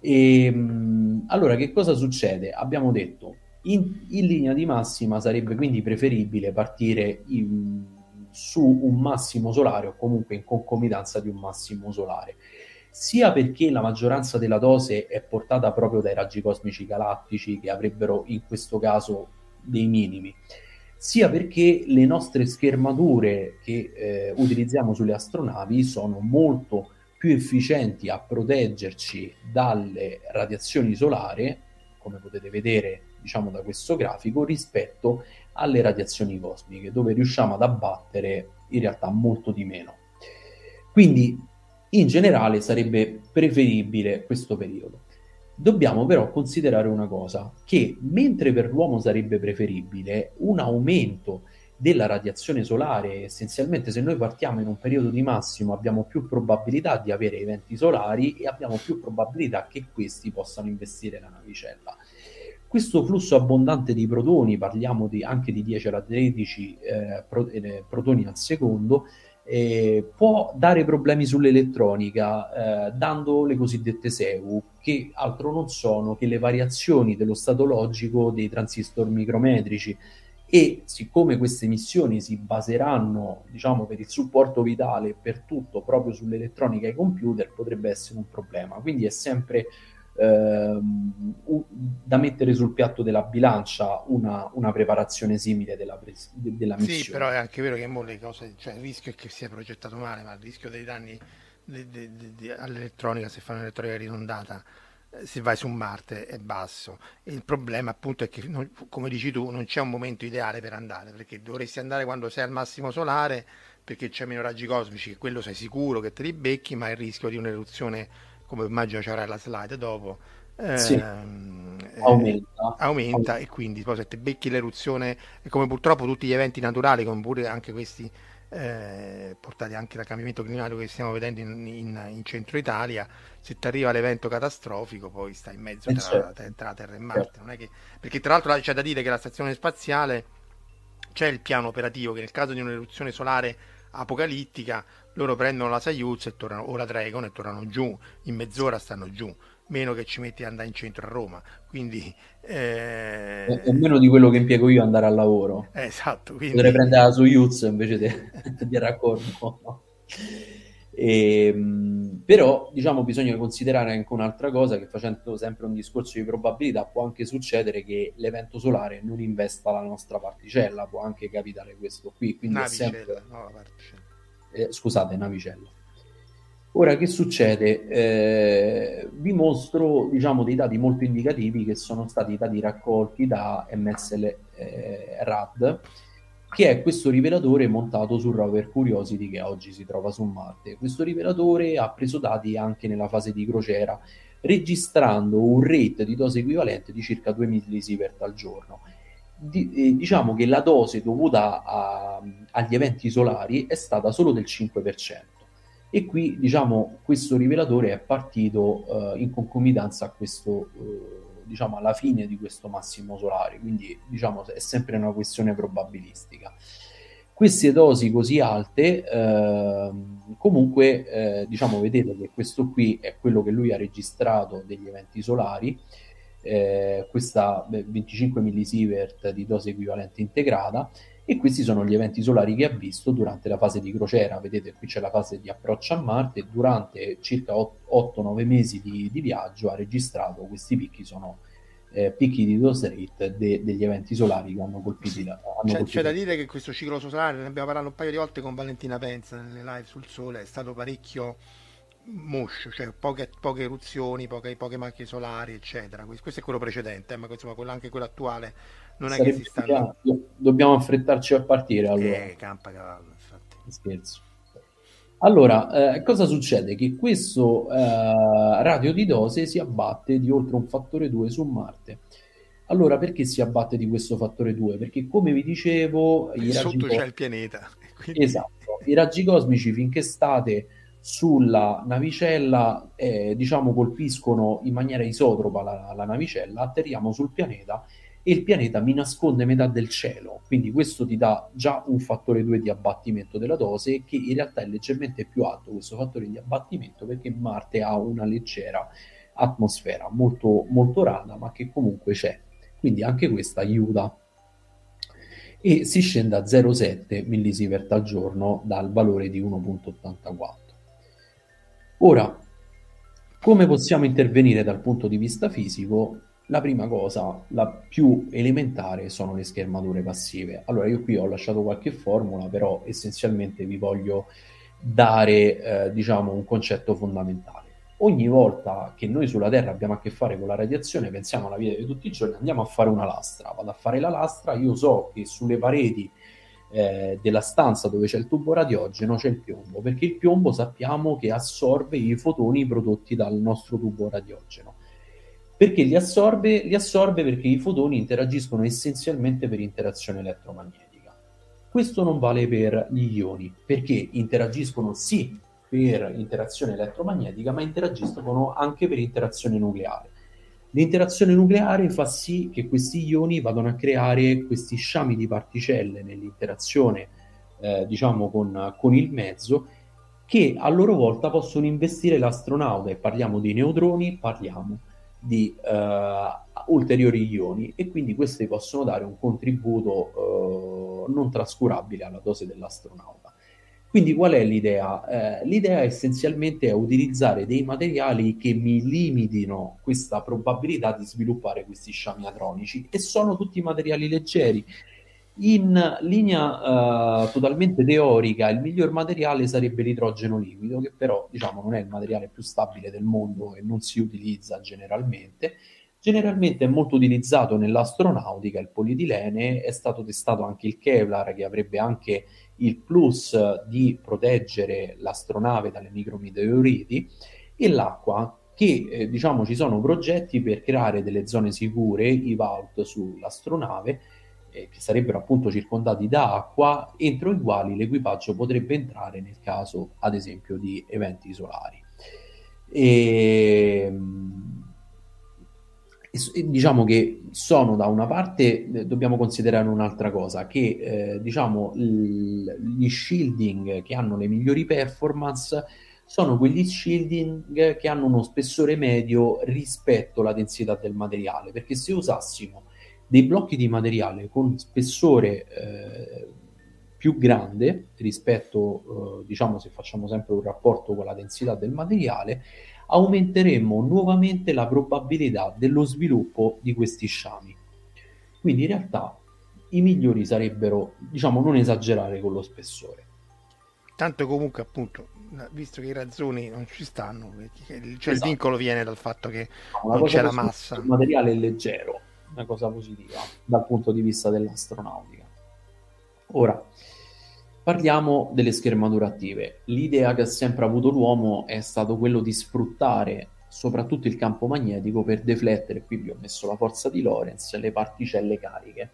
E, ehm, allora che cosa succede? Abbiamo detto in, in, linea di massima sarebbe quindi preferibile partire in, su un massimo solare o comunque in concomitanza di un massimo solare, sia perché la maggioranza della dose è portata proprio dai raggi cosmici galattici che avrebbero in questo caso dei minimi, sia perché le nostre schermature che eh, utilizziamo sulle astronavi sono molto più efficienti a proteggerci dalle radiazioni solari, come potete vedere diciamo da questo grafico rispetto alle radiazioni cosmiche, dove riusciamo ad abbattere in realtà molto di meno. Quindi in generale sarebbe preferibile questo periodo. Dobbiamo però considerare una cosa, che mentre per l'uomo sarebbe preferibile un aumento della radiazione solare, essenzialmente se noi partiamo in un periodo di massimo abbiamo più probabilità di avere eventi solari e abbiamo più probabilità che questi possano investire la navicella. Questo flusso abbondante di protoni, parliamo di, anche di 10 alla 13 eh, eh, protoni al secondo, eh, può dare problemi sull'elettronica, eh, dando le cosiddette SEU, che altro non sono che le variazioni dello stato logico dei transistor micrometrici. E siccome queste missioni si baseranno, diciamo, per il supporto vitale per tutto proprio sull'elettronica e i computer, potrebbe essere un problema. Quindi è sempre ehm, da mettere sul piatto della bilancia una, una preparazione simile della, pres- della missione. Sì, però è anche vero che le cose, cioè il rischio è che sia progettato male, ma il rischio dei danni di, di, di, all'elettronica se fa un'elettronica ridondata eh, se vai su Marte è basso. Il problema appunto è che, non, come dici tu, non c'è un momento ideale per andare, perché dovresti andare quando sei al massimo solare, perché c'è meno raggi cosmici, che quello sei sicuro che te li becchi, ma il rischio di un'eruzione come immagino avrà la slide dopo, sì. ehm, aumenta. Eh, aumenta e quindi poi se te becchi l'eruzione, e come purtroppo tutti gli eventi naturali, come pure anche questi eh, portati anche dal cambiamento climatico che stiamo vedendo in, in, in centro Italia, se ti arriva l'evento catastrofico poi stai in mezzo tra, certo. tra, tra, Terra e Marte. Non è che, perché tra l'altro c'è da dire che la stazione spaziale c'è il piano operativo che nel caso di un'eruzione solare apocalittica loro prendono la Soyuz e tornano, o la Dragon e tornano giù, in mezz'ora stanno giù, meno che ci metti ad andare in centro a Roma, quindi... Eh... È, meno di quello che impiego io andare al lavoro. Esatto. Quindi... Potrei prendere la Soyuz invece di, di raccordo. E, però diciamo bisogna considerare anche un'altra cosa che facendo sempre un discorso di probabilità può anche succedere che l'evento solare non investa la nostra particella può anche capitare questo qui quindi Navicella, sempre... no, la particella eh, scusate, navicella. Ora che succede? Eh, vi mostro diciamo, dei dati molto indicativi che sono stati dati raccolti da MSL eh, RAD, che è questo rivelatore montato sul rover Curiosity che oggi si trova su Marte. Questo rivelatore ha preso dati anche nella fase di crociera, registrando un rate di dose equivalente di circa 2 millisievert al giorno di, eh, diciamo che la dose dovuta a, agli eventi solari è stata solo del 5%. E qui, diciamo, questo rivelatore è partito eh, in concomitanza a questo, eh, diciamo, alla fine di questo massimo solare, quindi, diciamo, è sempre una questione probabilistica. Queste dosi così alte, ehm, comunque, eh, diciamo, vedete che questo qui è quello che lui ha registrato degli eventi solari, eh, questa 25 millisievert di dose equivalente integrata e questi sono gli eventi solari che ha visto durante la fase di crociera. Vedete qui c'è la fase di approccio a Marte e durante circa 8-9 mesi di, di, viaggio ha registrato questi picchi, sono eh, picchi di dose rate de, degli eventi solari che hanno colpito la... Hanno c'è, colpito c'è, da dire che questo ciclo solare, ne abbiamo parlato un paio di volte con Valentina Penza nelle live sul Sole, è stato parecchio moscio, cioè poche, poche eruzioni, poche, poche, macchie solari, eccetera. Questo è quello precedente, eh, ma insomma quello, anche quello attuale non Sarebbe è che si stanno... Dobbiamo affrettarci a partire allora. Eh, campa cavallo, infatti. Scherzo. Allora, eh, cosa succede? Che questo eh, radio di dose si abbatte di oltre un fattore 2 su Marte. Allora, perché si abbatte di questo fattore 2? Perché, come vi dicevo... Sotto c'è il pianeta. (laughs) Quindi... Esatto, i raggi cosmici finché state sulla navicella, eh, diciamo, colpiscono in maniera isotropa la, la, navicella, atterriamo sul pianeta e il pianeta mi nasconde metà del cielo, quindi questo ti dà già un fattore 2 di abbattimento della dose che in realtà è leggermente più alto questo fattore di abbattimento perché Marte ha una leggera atmosfera molto, molto rara ma che comunque c'è, quindi anche questa aiuta. E si scende a 0,7 millisievert al giorno dal valore di 1.84. Ora, come possiamo intervenire dal punto di vista fisico? La prima cosa, la più elementare, sono le schermature passive. Allora, io qui ho lasciato qualche formula, però essenzialmente vi voglio dare, eh, diciamo, un concetto fondamentale. ogni volta che noi sulla Terra abbiamo a che fare con la radiazione, pensiamo alla vita di tutti i giorni, andiamo a fare una lastra, vado a fare la lastra, io so che sulle pareti eh, della stanza dove c'è il tubo radiogeno c'è il piombo, perché il piombo sappiamo che assorbe i fotoni prodotti dal nostro tubo radiogeno. Perché li assorbe? Li assorbe perché i fotoni interagiscono essenzialmente per interazione elettromagnetica. Questo non vale per gli ioni, perché interagiscono sì per interazione elettromagnetica, ma interagiscono anche per interazione nucleare. L'interazione nucleare fa sì che questi ioni vadano a creare questi sciami di particelle nell'interazione, eh, diciamo, con, con il mezzo, che a loro volta possono investire l'astronauta e parliamo di neutroni, parliamo di uh, ulteriori ioni e quindi questi possono dare un contributo uh, non trascurabile alla dose dell'astronauta. Quindi qual è l'idea? Eh, l'idea essenzialmente è utilizzare dei materiali che mi limitino questa probabilità di sviluppare questi sciami atronici e sono tutti materiali leggeri. In linea uh, totalmente teorica, il miglior materiale sarebbe l'idrogeno liquido, che però diciamo, non è il materiale più stabile del mondo e non si utilizza generalmente. Generalmente è molto utilizzato nell'astronautica il polietilene, è stato testato anche il Kevlar, che avrebbe anche il plus di proteggere l'astronave dalle micrometeoriti e l'acqua che eh, diciamo ci sono progetti per creare delle zone sicure, i vault sull'astronave eh, che sarebbero appunto circondati da acqua entro i quali l'equipaggio potrebbe entrare nel caso ad esempio di eventi solari. E, ehm, diciamo che sono da una parte, eh, dobbiamo considerare un'altra cosa, che eh, diciamo l- gli shielding che hanno le migliori performance sono quegli shielding che hanno uno spessore medio rispetto alla densità del materiale, perché se usassimo dei blocchi di materiale con spessore eh, più grande rispetto, eh, diciamo, se facciamo sempre un rapporto con la densità del materiale, aumenteremmo nuovamente la probabilità dello sviluppo di questi sciami. Quindi in realtà i migliori sarebbero, diciamo, non esagerare con lo spessore. Tanto comunque appunto, visto che i razzoni non ci stanno, cioè esatto. il vincolo viene dal fatto che no, non c'è la massa. Il materiale è leggero, una cosa positiva dal punto di vista dell'astronautica. Ora, Parliamo delle schermature attive. L'idea che ha sempre avuto l'uomo è stato quello di sfruttare soprattutto il campo magnetico per deflettere, qui vi ho messo la forza di Lorentz, le particelle cariche.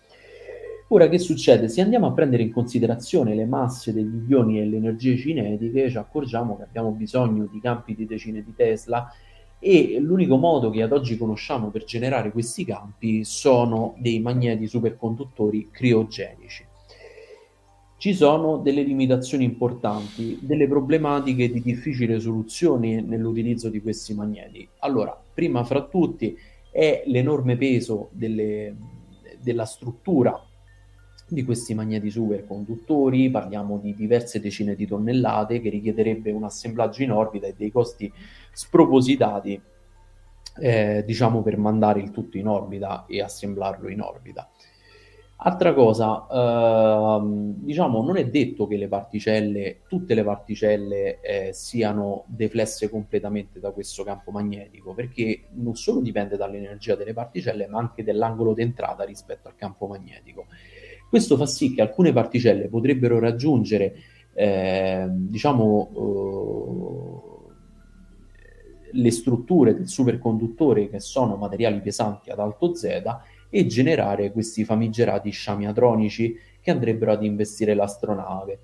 Ora che succede? Se andiamo a prendere in considerazione le masse degli ioni e le energie cinetiche, ci accorgiamo che abbiamo bisogno di campi di decine di Tesla e l'unico modo che ad oggi conosciamo per generare questi campi sono dei magneti superconduttori criogenici ci sono delle limitazioni importanti, delle problematiche di difficile soluzione nell'utilizzo di questi magneti. Allora, prima fra tutti è l'enorme peso delle, della struttura di questi magneti superconduttori, parliamo di diverse decine di tonnellate che richiederebbe un assemblaggio in orbita e dei costi spropositati, eh, diciamo, per mandare il tutto in orbita e assemblarlo in orbita. Altra cosa, ehm, diciamo, non è detto che le particelle, tutte le particelle eh, siano deflesse completamente da questo campo magnetico, perché non solo dipende dall'energia delle particelle, ma anche dall'angolo d'entrata rispetto al campo magnetico. Questo fa sì che alcune particelle potrebbero raggiungere, eh, diciamo, eh, le strutture del superconduttore che sono materiali pesanti ad alto Z e generare questi famigerati sciami atronici che andrebbero ad investire l'astronave.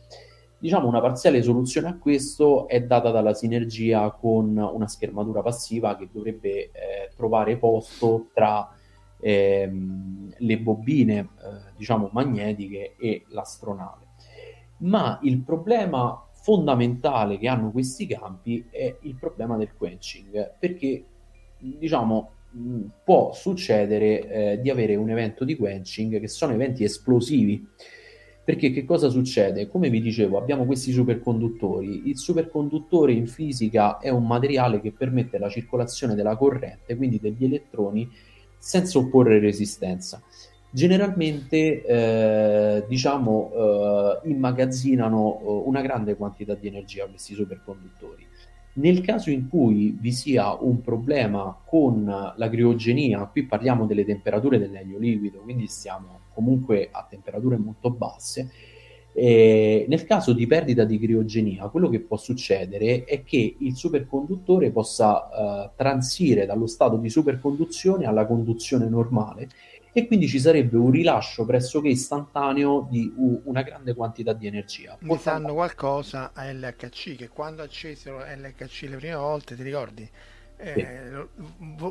Diciamo una parziale soluzione a questo è data dalla sinergia con una schermatura passiva che dovrebbe eh, trovare posto tra ehm, le bobine eh, diciamo magnetiche e l'astronave. Ma il problema fondamentale che hanno questi campi è il problema del quenching, perché diciamo può succedere eh, di avere un evento di quenching che sono eventi esplosivi. Perché che cosa succede? Come vi dicevo, abbiamo questi superconduttori. Il superconduttore in fisica è un materiale che permette la circolazione della corrente, quindi degli elettroni, senza opporre resistenza. Generalmente, eh, diciamo, eh, immagazzinano eh, una grande quantità di energia questi superconduttori Nel caso in cui vi sia un problema con la criogenia, qui parliamo delle temperature dell'elio liquido, quindi stiamo comunque a temperature molto basse, eh, nel caso di perdita di criogenia, quello che può succedere è che il superconduttore possa eh, transire dallo stato di superconduzione alla conduzione normale e quindi ci sarebbe un rilascio pressoché istantaneo di una grande quantità di energia. Mi sanno qualcosa a LHC che quando accesero LHC le prime volte, ti ricordi? Eh,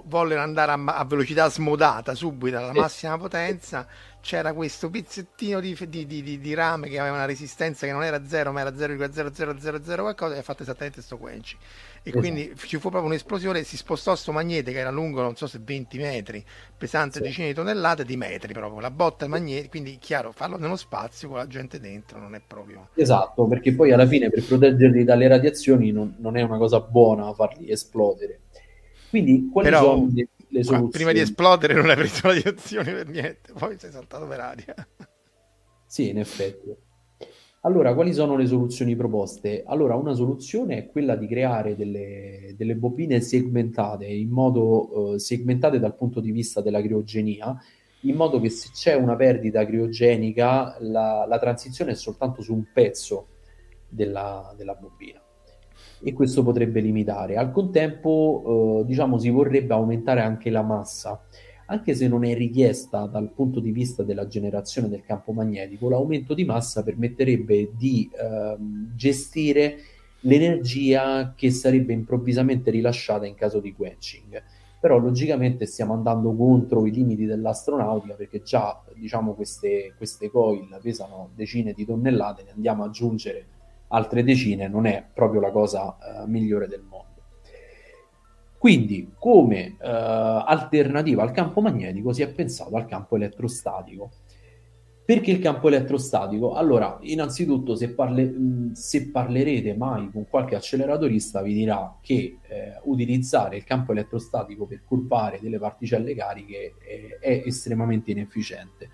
vollero andare a, a, velocità smodata subito alla massima potenza c'era questo pezzettino di, di, di, di, rame che aveva una resistenza che non era 0 ma era 0,0000 qualcosa e ha fatto esattamente questo quenci e esatto. quindi ci fu proprio un'esplosione si spostò questo magnete che era lungo non so se 20 metri pesante sì. decine di tonnellate di metri proprio la botta magnete quindi chiaro farlo nello spazio con la gente dentro non è proprio esatto perché poi alla fine per proteggerli dalle radiazioni non, non è una cosa buona farli esplodere quindi Però, sono le, soluzioni? Prima di esplodere non hai preso la direzione per niente, poi sei saltato per aria. Sì, in effetti. Allora, quali sono le soluzioni proposte? Allora, una soluzione è quella di creare delle, delle bobine segmentate, in modo eh, segmentate dal punto di vista della criogenia, in modo che se c'è una perdita criogenica, la, la transizione è soltanto su un pezzo della, della bobina e questo potrebbe limitare. Al contempo, eh, diciamo, si vorrebbe aumentare anche la massa, anche se non è richiesta dal punto di vista della generazione del campo magnetico, l'aumento di massa permetterebbe di eh, gestire l'energia che sarebbe improvvisamente rilasciata in caso di quenching. Però logicamente stiamo andando contro i limiti dell'astronautica perché già diciamo, queste, queste coil pesano decine di tonnellate, ne andiamo ad aggiungere altre decine non è proprio la cosa uh, migliore del mondo. Quindi, come uh, alternativa al campo magnetico, si è pensato al campo elettrostatico. Perché il campo elettrostatico? Allora, innanzitutto, se, parle- se parlerete mai con qualche acceleratorista, vi dirà che eh, utilizzare il campo elettrostatico per curvare delle particelle cariche è, è estremamente inefficiente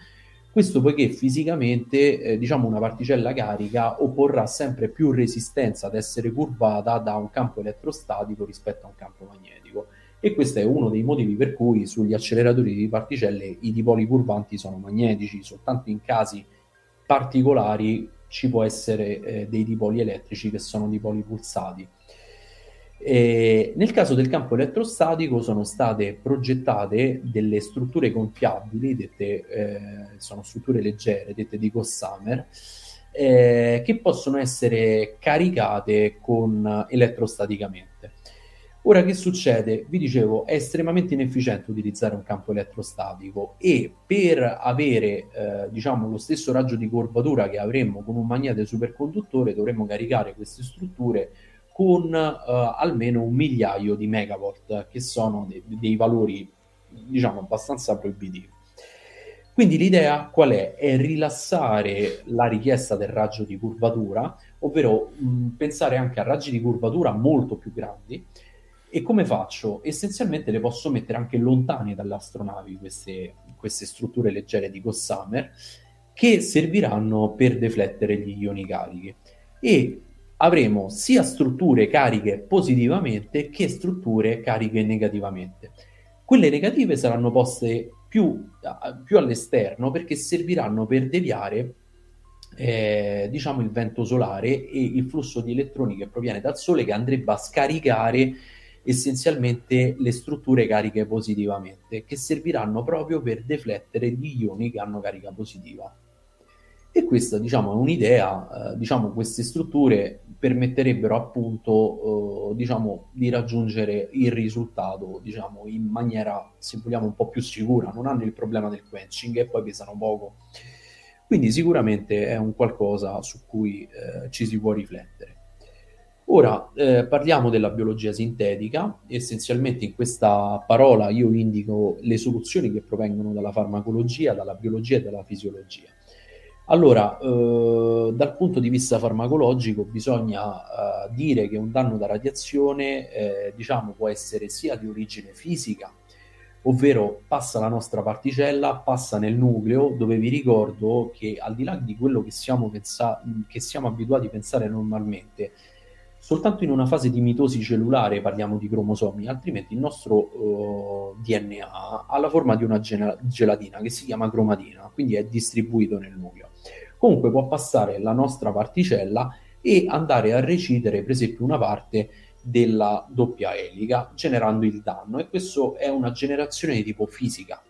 questo poiché fisicamente, eh, diciamo, una particella carica opporrà sempre più resistenza ad essere curvata da un campo elettrostatico rispetto a un campo magnetico. E questo è uno dei motivi per cui sugli acceleratori di particelle i dipoli curvanti sono magnetici, soltanto in casi particolari ci può essere eh, dei dipoli elettrici che sono dipoli pulsati. E nel caso del campo elettrostatico sono state progettate delle strutture gonfiabili, dette, eh, sono strutture leggere, dette di Gossamer, eh, che possono essere caricate con elettrostaticamente. Ora che succede? Vi dicevo, è estremamente inefficiente utilizzare un campo elettrostatico e per avere eh, diciamo, lo stesso raggio di curvatura che avremmo con un magnete superconduttore dovremmo caricare queste strutture con uh, almeno un migliaio di megawatt, che sono de- dei valori, diciamo, abbastanza proibitivi. Quindi l'idea qual è? È rilassare la richiesta del raggio di curvatura, ovvero mh, pensare anche a raggi di curvatura molto più grandi. E come faccio? Essenzialmente le posso mettere anche lontane dalle astronavi queste, queste strutture leggere di Gossamer che serviranno per deflettere gli ioni carichi. E avremo sia strutture cariche positivamente che strutture cariche negativamente. Quelle negative saranno poste più, più all'esterno perché serviranno per deviare eh, diciamo il vento solare e il flusso di elettroni che proviene dal Sole che andrebbe a scaricare essenzialmente le strutture cariche positivamente che serviranno proprio per deflettere gli ioni che hanno carica positiva. E questa, diciamo, è un'idea, eh, diciamo, queste strutture permetterebbero appunto, eh, diciamo, di raggiungere il risultato, diciamo, in maniera, se vogliamo, un po' più sicura. Non hanno il problema del quenching e poi pesano poco. Quindi sicuramente è un qualcosa su cui eh, ci si può riflettere. Ora eh, parliamo della biologia sintetica. Essenzialmente in questa parola io indico le soluzioni che provengono dalla farmacologia, dalla biologia e dalla fisiologia. Allora, eh, dal punto di vista farmacologico bisogna eh, dire che un danno da radiazione eh, diciamo, può essere sia di origine fisica, ovvero passa la nostra particella, passa nel nucleo, dove vi ricordo che al di là di quello che siamo, pensa- che siamo abituati a pensare normalmente, soltanto in una fase di mitosi cellulare parliamo di cromosomi, altrimenti il nostro uh, DNA ha la forma di una gelatina che si chiama cromatina, quindi è distribuito nel nucleo. Comunque può passare la nostra particella e andare a recidere per esempio una parte della doppia elica generando il danno. E questo è una generazione di tipo fisica.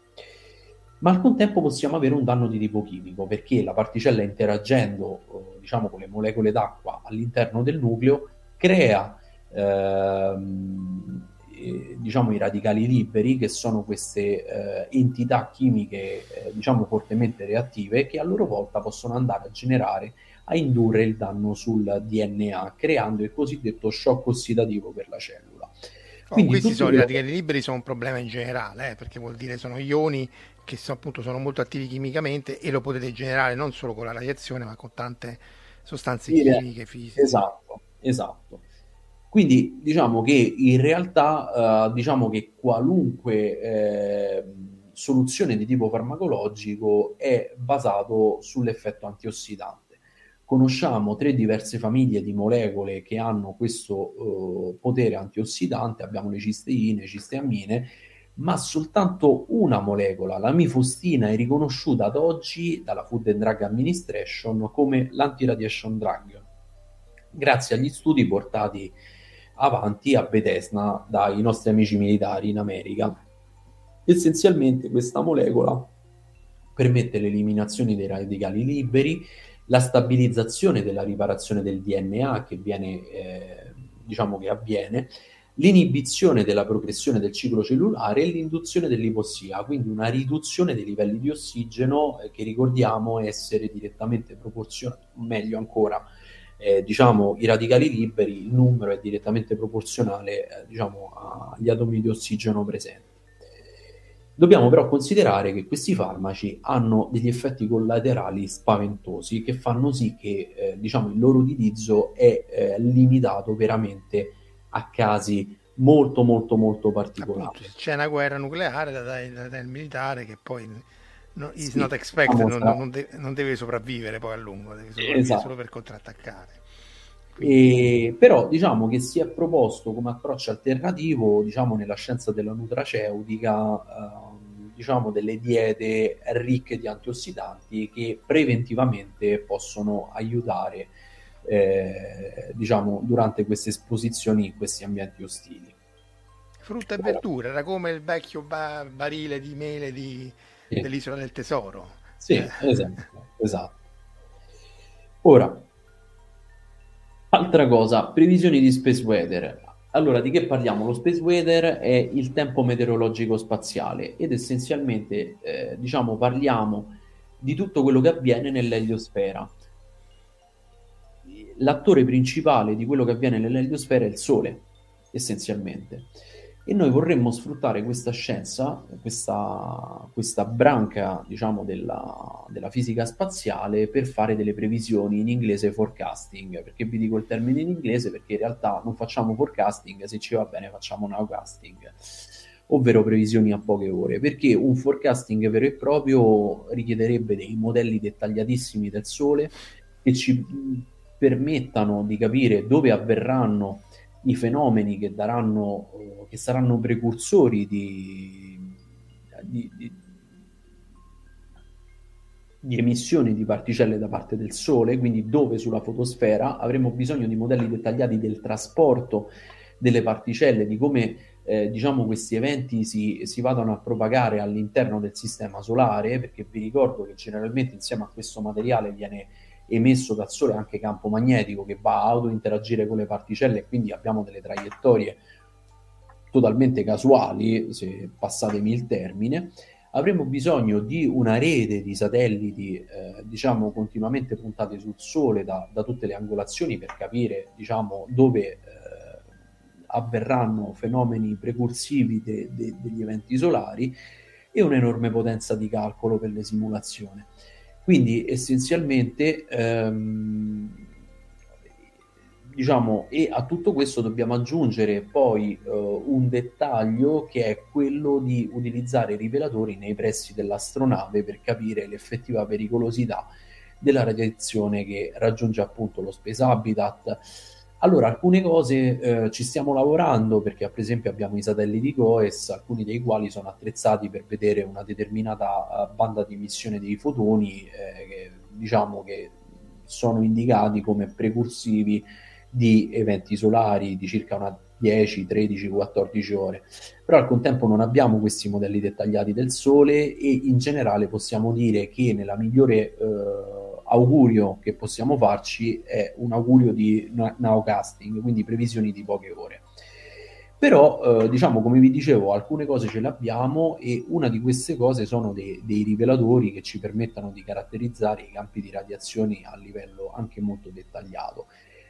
Ma al contempo possiamo avere un danno di tipo chimico perché la particella interagendo eh, diciamo con le molecole d'acqua all'interno del nucleo crea ehm, eh, diciamo i radicali liberi che sono queste eh, entità chimiche eh, diciamo fortemente reattive che a loro volta possono andare a generare a indurre il danno sul DNA creando il cosiddetto shock ossidativo per la cellula. Oh, Quindi questi sono i radicali liberi sono un problema in generale, eh, perché vuol dire sono ioni che sono, appunto sono molto attivi chimicamente e lo potete generare non solo con la radiazione, ma con tante sostanze sì, chimiche, fisiche. Esatto, esatto. Quindi diciamo che in realtà uh, diciamo che qualunque eh, soluzione di tipo farmacologico è basato sull'effetto antiossidante. Conosciamo tre diverse famiglie di molecole che hanno questo uh, potere antiossidante, abbiamo le cisteine, cisteamine, ma soltanto una molecola, la mifostina, è riconosciuta ad oggi dalla Food and Drug Administration come l'anti-radiation drug, grazie agli studi portati avanti a Bethesda dai nostri amici militari in America. Essenzialmente questa molecola permette l'eliminazione dei radicali liberi, la stabilizzazione della riparazione del DNA che viene, eh, diciamo che avviene, l'inibizione della progressione del ciclo cellulare e l'induzione dell'ipossia, quindi una riduzione dei livelli di ossigeno eh, che ricordiamo essere direttamente proporzionale, meglio ancora, eh, diciamo i radicali liberi, il numero è direttamente proporzionale eh, diciamo, agli atomi di ossigeno presenti. Dobbiamo però considerare che questi farmaci hanno degli effetti collaterali spaventosi che fanno sì che eh, diciamo, il loro utilizzo è eh, limitato veramente a casi molto molto molto particolari. Appunto, c'è una guerra nucleare da, da, da, militare che poi no, is sì, not expected, non, non, deve, non, deve sopravvivere poi a lungo, deve sopravvivere esatto. solo per contrattaccare. E, però diciamo che si è proposto come approccio alternativo diciamo nella scienza della nutraceutica eh, diciamo, delle diete ricche di antiossidanti che preventivamente possono aiutare eh, diciamo, durante queste esposizioni in questi ambienti ostili. Frutta e verdura, era come il vecchio ba- barile di mele di, sì. dell'isola del tesoro. Sì, eh. esatto, esatto. Ora, altra cosa, previsioni di space weather. Allora, di che parliamo? Lo space weather è il tempo meteorologico spaziale ed essenzialmente, eh, diciamo, parliamo di tutto quello che avviene nell'eliosfera. L'attore principale di quello che avviene nell'eliosfera è il Sole, essenzialmente e noi vorremmo sfruttare questa scienza, questa, questa branca diciamo, della, della, fisica spaziale per fare delle previsioni in inglese forecasting. Perché vi dico il termine in inglese? Perché in realtà non facciamo forecasting, se ci va bene facciamo nowcasting, ovvero previsioni a poche ore. Perché un forecasting vero e proprio richiederebbe dei modelli dettagliatissimi del Sole che ci permettano di capire dove avverranno i fenomeni che, daranno, eh, che saranno precursori di, di, di, di, emissioni di particelle da parte del Sole, quindi dove sulla fotosfera avremo bisogno di modelli dettagliati del trasporto delle particelle, di come eh, diciamo questi eventi si, si vadano a propagare all'interno del sistema solare, perché vi ricordo che generalmente insieme a questo materiale viene emesso dal Sole anche campo magnetico che va a autointeragire con le particelle e quindi abbiamo delle traiettorie totalmente casuali, se passatemi il termine, avremo bisogno di una rete di satelliti, eh, diciamo, continuamente puntati sul Sole da, da, tutte le angolazioni per capire, diciamo, dove eh, avverranno fenomeni precursivi de, de, degli eventi solari e un'enorme potenza di calcolo per le simulazioni. Quindi essenzialmente, ehm, diciamo, e a tutto questo dobbiamo aggiungere poi eh, un dettaglio che è quello di utilizzare i rivelatori nei pressi dell'astronave per capire l'effettiva pericolosità della radiazione che raggiunge appunto lo space habitat Allora, alcune cose eh, ci stiamo lavorando perché, per esempio, abbiamo i satelliti GOES, alcuni dei quali sono attrezzati per vedere una determinata uh, banda di emissione dei fotoni, eh, che, diciamo che sono indicati come precursivi di eventi solari di circa una 10, 13, 14 ore. Però al contempo non abbiamo questi modelli dettagliati del Sole e in generale possiamo dire che nella migliore eh, augurio che possiamo farci è un augurio di nowcasting, quindi previsioni di poche ore. Però, eh, diciamo, come vi dicevo, alcune cose ce le abbiamo e una di queste cose sono dei, dei rivelatori che ci permettono di caratterizzare i campi di radiazione a livello anche molto dettagliato.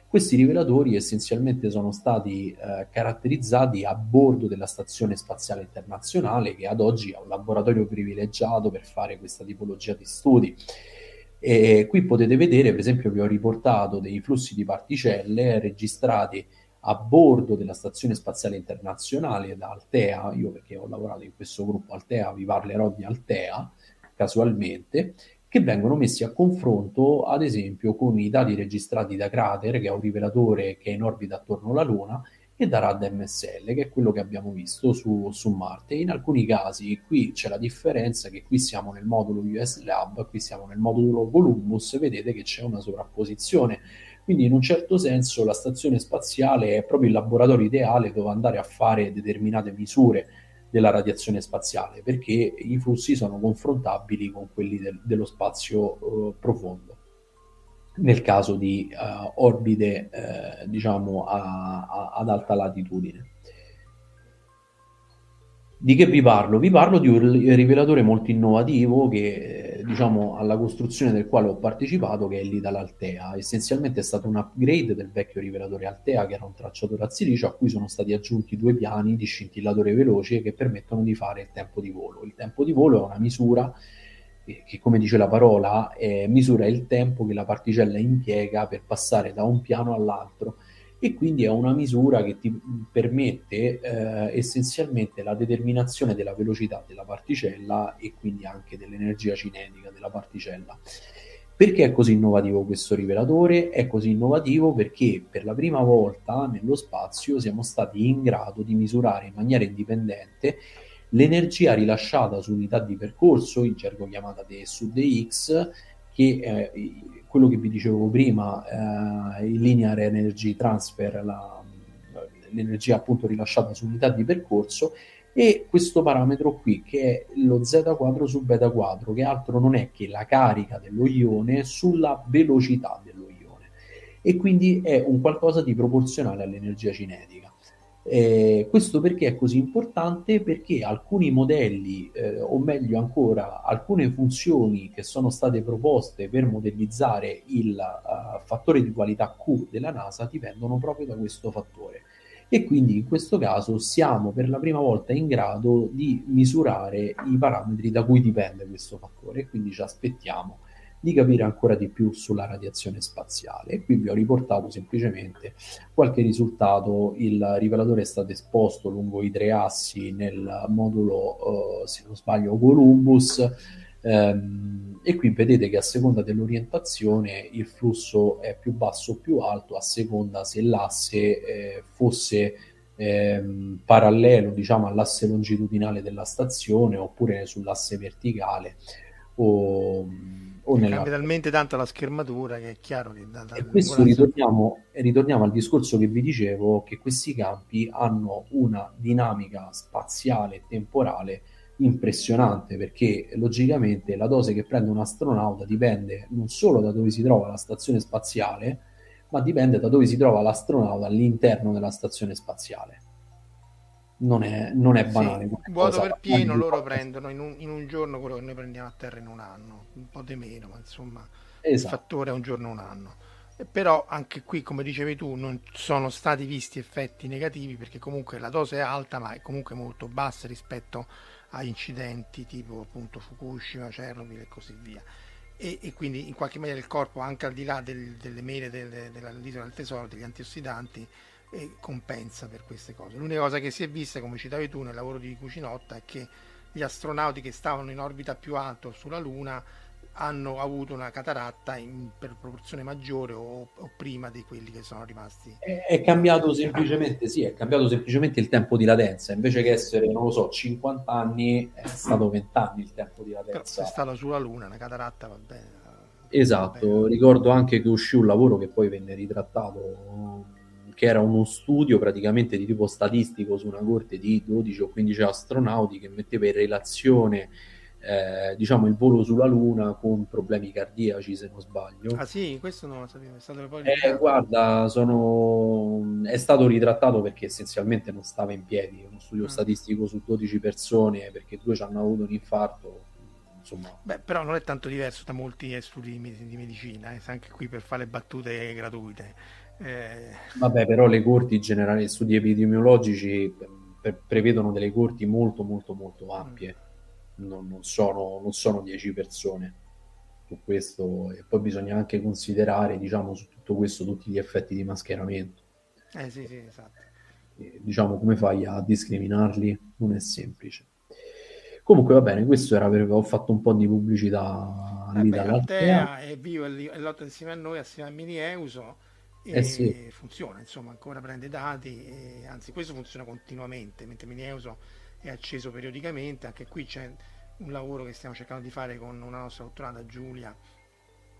Questi rivelatori essenzialmente sono stati eh, caratterizzati a bordo della Stazione Spaziale Internazionale, che ad oggi è un laboratorio privilegiato per fare questa tipologia di studi. E qui potete vedere, per esempio, vi ho riportato dei flussi di particelle registrati a bordo della Stazione Spaziale Internazionale da Altea, io perché ho lavorato in questo gruppo Altea, vi parlerò di Altea casualmente, che vengono messi a confronto ad esempio con i dati registrati da Crater, che è un rivelatore che è in orbita attorno alla Luna, e da RAD MSL, che è quello che abbiamo visto su, su, Marte. In alcuni casi qui c'è la differenza che qui siamo nel modulo US Lab, qui siamo nel modulo Columbus, vedete che c'è una sovrapposizione. Quindi in un certo senso la stazione spaziale è proprio il laboratorio ideale dove andare a fare determinate misure della radiazione spaziale, perché i flussi sono confrontabili con quelli del, dello spazio uh, profondo nel caso di uh, orbite eh, diciamo a, a, ad alta latitudine. Di che vi parlo? Vi parlo di un rivelatore molto innovativo che, eh, diciamo, alla costruzione del quale ho partecipato, che è l'Idal Altea. Essenzialmente è stato un upgrade del vecchio rivelatore Altea, che era un tracciatore a silicio, a cui sono stati aggiunti due piani di scintillatore veloce che permettono di fare il tempo di volo. Il tempo di volo è una misura che, come dice la parola, eh, misura il tempo che la particella impiega per passare da un piano all'altro e quindi è una misura che ti permette eh, essenzialmente la determinazione della velocità della particella e quindi anche dell'energia cinetica della particella. Perché è così innovativo questo rivelatore? È così innovativo perché per la prima volta nello spazio siamo stati in grado di misurare in maniera indipendente l'energia rilasciata su unità di percorso, in gergo chiamata de su dx, che è quello che vi dicevo prima, eh, il linear energy transfer, la, l'energia appunto rilasciata su unità di percorso, e questo parametro qui che è lo z quadro su beta quadro, che altro non è che la carica dello ione sulla velocità dello ione, e quindi è un qualcosa di proporzionale all'energia cinetica. Eh, questo perché è così importante? Perché alcuni modelli, eh, o meglio ancora, alcune funzioni che sono state proposte per modellizzare il uh, fattore di qualità Q della NASA dipendono proprio da questo fattore. E quindi in questo caso siamo per la prima volta in grado di misurare i parametri da cui dipende questo fattore e quindi ci aspettiamo di capire ancora di più sulla radiazione spaziale. E qui vi ho riportato semplicemente qualche risultato. Il rivelatore è stato esposto lungo i tre assi nel modulo, eh, se non sbaglio, Columbus. Ehm, e qui vedete che a seconda dell'orientazione il flusso è più basso o più alto a seconda se l'asse eh, fosse ehm, parallelo diciamo all'asse longitudinale della stazione oppure sull'asse verticale o o nella... Cambia talmente tanto la schermatura che è chiaro che... Da, da e questo ritorniamo, ritorniamo al discorso che vi dicevo, che questi campi hanno una dinamica spaziale e temporale impressionante perché logicamente la dose che prende un astronauta dipende non solo da dove si trova la stazione spaziale, ma dipende da dove si trova l'astronauta all'interno della stazione spaziale non è, non è banale. Sì, vuoto per pieno loro prendono in un, in un, giorno quello che noi prendiamo a terra in un anno, un po' di meno, ma insomma esatto. il fattore è un giorno un anno. E però anche qui, come dicevi tu, non sono stati visti effetti negativi perché comunque la dose è alta, ma è comunque molto bassa rispetto a incidenti tipo appunto Fukushima, Chernobyl e così via. E, e, quindi in qualche maniera il corpo, anche al di là del, delle mele del, dell'isola del tesoro, degli antiossidanti, e compensa per queste cose. L'unica cosa che si è vista, come citavi tu nel lavoro di Cucinotta, è che gli astronauti che stavano in orbita più alto sulla Luna hanno avuto una cataratta in, per proporzione maggiore o, o, prima di quelli che sono rimasti. È, è cambiato semplicemente, sì, è cambiato semplicemente il tempo di latenza, invece che essere, non lo so, 50 anni, è stato 20 anni il tempo di latenza. Però se è stato sulla Luna, una cataratta va bene. Esatto, bene. ricordo anche che uscì un lavoro che poi venne ritrattato che era uno studio praticamente di tipo statistico su una corte di 12 o 15 astronauti che metteva in relazione eh, diciamo il volo sulla Luna con problemi cardiaci se non sbaglio. Ah sì questo non lo sapevo è stato poi eh, guarda sono... è stato ritrattato perché essenzialmente non stava in piedi uno studio mm. statistico su 12 persone perché due ci hanno avuto un infarto insomma. Beh, però non è tanto diverso da molti studi di medicina eh, anche qui per fare le battute gratuite eh... vabbè però le corti generali studi epidemiologici pre- prevedono delle corti molto molto molto ampie. Non, non, sono, non sono 10 persone su questo e poi bisogna anche considerare diciamo su tutto questo tutti gli effetti di mascheramento. Eh sì sì esatto. E, diciamo come fai a discriminarli? Non è semplice. Comunque va bene questo era perché ho fatto un po' di pubblicità lì dall'Altea è vivo è lotta insieme a noi assieme a Mini Euso e eh sì. funziona insomma ancora prende dati e, anzi questo funziona continuamente mentre Mini Euso è acceso periodicamente, anche qui c'è un lavoro che stiamo cercando di fare con una nostra dottorata Giulia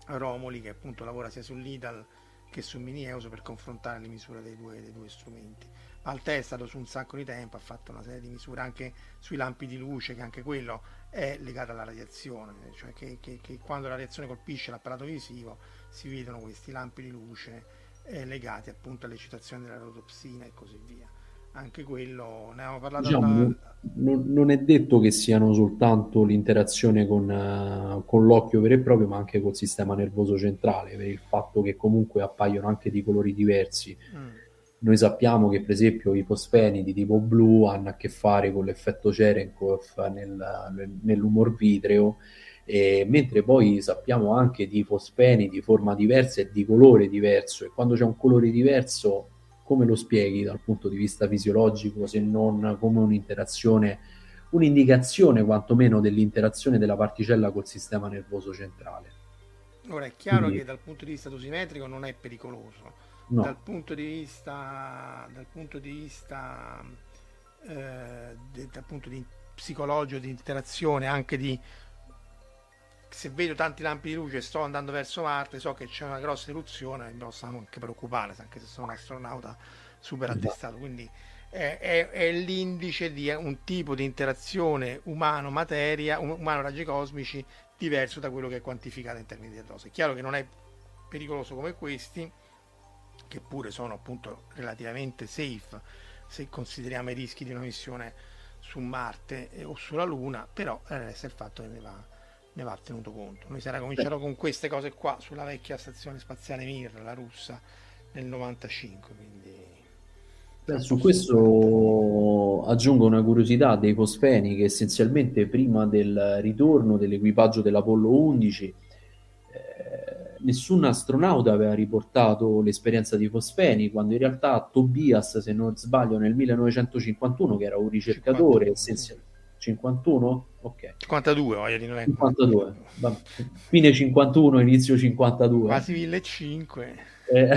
Romoli che appunto lavora sia sull'IDAL che su Mini Euso per confrontare le misure dei due, dei due strumenti. Altea è stato su un sacco di tempo, ha fatto una serie di misure anche sui lampi di luce, che anche quello è legato alla radiazione, cioè che, che, che quando la radiazione colpisce l'apparato visivo si vedono questi lampi di luce eh, legati appunto all'eccitazione della rotopsina e così via anche quello ne avevamo parlato diciamo, alla... non, non, è detto che siano soltanto l'interazione con, uh, con, l'occhio vero e proprio ma anche col sistema nervoso centrale per il fatto che comunque appaiono anche di colori diversi mm. noi sappiamo che per esempio i fosfeni di tipo blu hanno a che fare con l'effetto Cherenkov nel, nell'umor vitreo e, mentre poi sappiamo anche di fosfeni di forma diversa e di colore diverso e quando c'è un colore diverso come lo spieghi dal punto di vista fisiologico se non come un'interazione, un'indicazione quantomeno dell'interazione della particella col sistema nervoso centrale? Ora è chiaro Quindi... che dal punto di vista dosimetrico non è pericoloso, no. dal punto di vista, dal punto di vista eh, de, dal punto di psicologico, di interazione, anche di se vedo tanti lampi di luce e sto andando verso Marte, so che c'è una grossa eruzione, mi posso anche preoccupare, anche se sono un astronauta super attestato. Quindi è, è, è, l'indice di un tipo di interazione umano-materia, umano-raggi cosmici diverso da quello che è quantificato in termini di dose. È chiaro che non è pericoloso come questi, che pure sono appunto relativamente safe se consideriamo i rischi di una missione su Marte o sulla Luna, però resta il fatto che ne va ne va tenuto conto. Noi si era cominciato con queste cose qua sulla vecchia stazione spaziale Mir, la russa, nel 95. Quindi... Beh, su questo aggiungo una curiosità dei fosfeni che essenzialmente prima del ritorno dell'equipaggio dell'Apollo 11 eh, nessun astronauta aveva riportato l'esperienza di fosfeni quando in realtà Tobias, se non sbaglio, nel 1951, che era un ricercatore essenzialmente 51? Ok. 52, voglio dire, non è 52. Fine 51, inizio 52. Quasi 1500. Eh,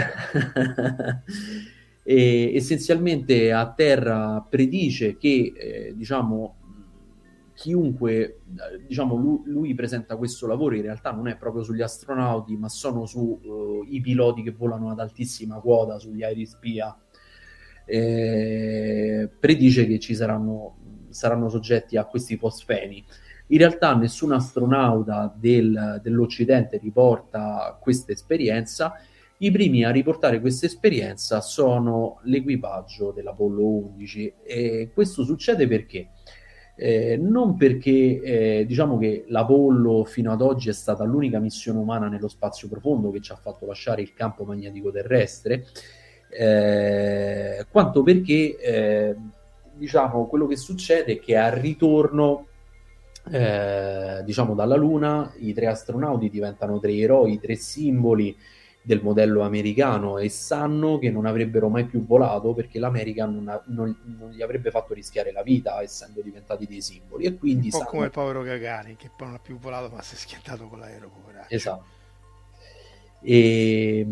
(laughs) e essenzialmente a terra predice che, eh, diciamo, chiunque, diciamo, lui, lui, presenta questo lavoro in realtà non è proprio sugli astronauti, ma sono sui uh, piloti che volano ad altissima quota, sugli aerei spia. Eh, predice che ci saranno saranno soggetti a questi fosfeni. In realtà nessun astronauta del, dell'Occidente riporta questa esperienza. I primi a riportare questa esperienza sono l'equipaggio dell'Apollo 11 e questo succede perché? Eh, non perché eh, diciamo che l'Apollo fino ad oggi è stata l'unica missione umana nello spazio profondo che ci ha fatto lasciare il campo magnetico terrestre, eh, quanto perché eh, diciamo, quello che succede è che al ritorno eh, diciamo dalla Luna i tre astronauti diventano tre eroi, tre simboli del modello americano e sanno che non avrebbero mai più volato perché l'America non, ha, non, non gli avrebbe fatto rischiare la vita essendo diventati dei simboli e quindi un po' sanno... come il povero Gagarin che poi non ha più volato ma si è schiantato con l'aereo poveraccio. esatto e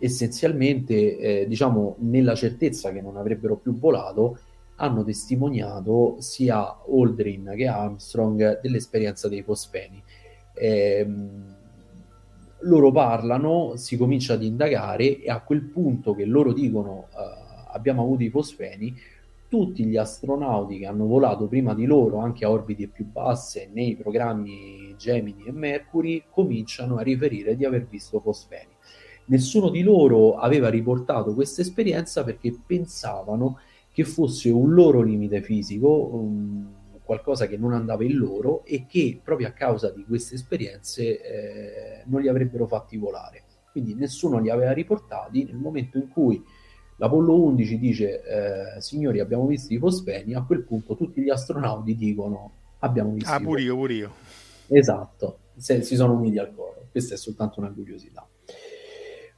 essenzialmente eh, diciamo nella certezza che non avrebbero più volato hanno testimoniato sia Aldrin che Armstrong dell'esperienza dei fosfeni eh, loro parlano, si comincia ad indagare e a quel punto che loro dicono uh, abbiamo avuto i fosfeni, tutti gli astronauti che hanno volato prima di loro anche a orbite più basse nei programmi Gemini e Mercury cominciano a riferire di aver visto fosfeni. Nessuno di loro aveva riportato questa esperienza perché pensavano che fosse un loro limite fisico, um, qualcosa che non andava in loro e che proprio a causa di queste esperienze eh, non li avrebbero fatti volare. Quindi nessuno li aveva riportati nel momento in cui l'Apollo 11 dice eh, signori abbiamo visto i fosfeni, a quel punto tutti gli astronauti dicono abbiamo visto ah, pure io, pure io. Esatto, se, si sono uniti al coro. Questa è soltanto una curiosità.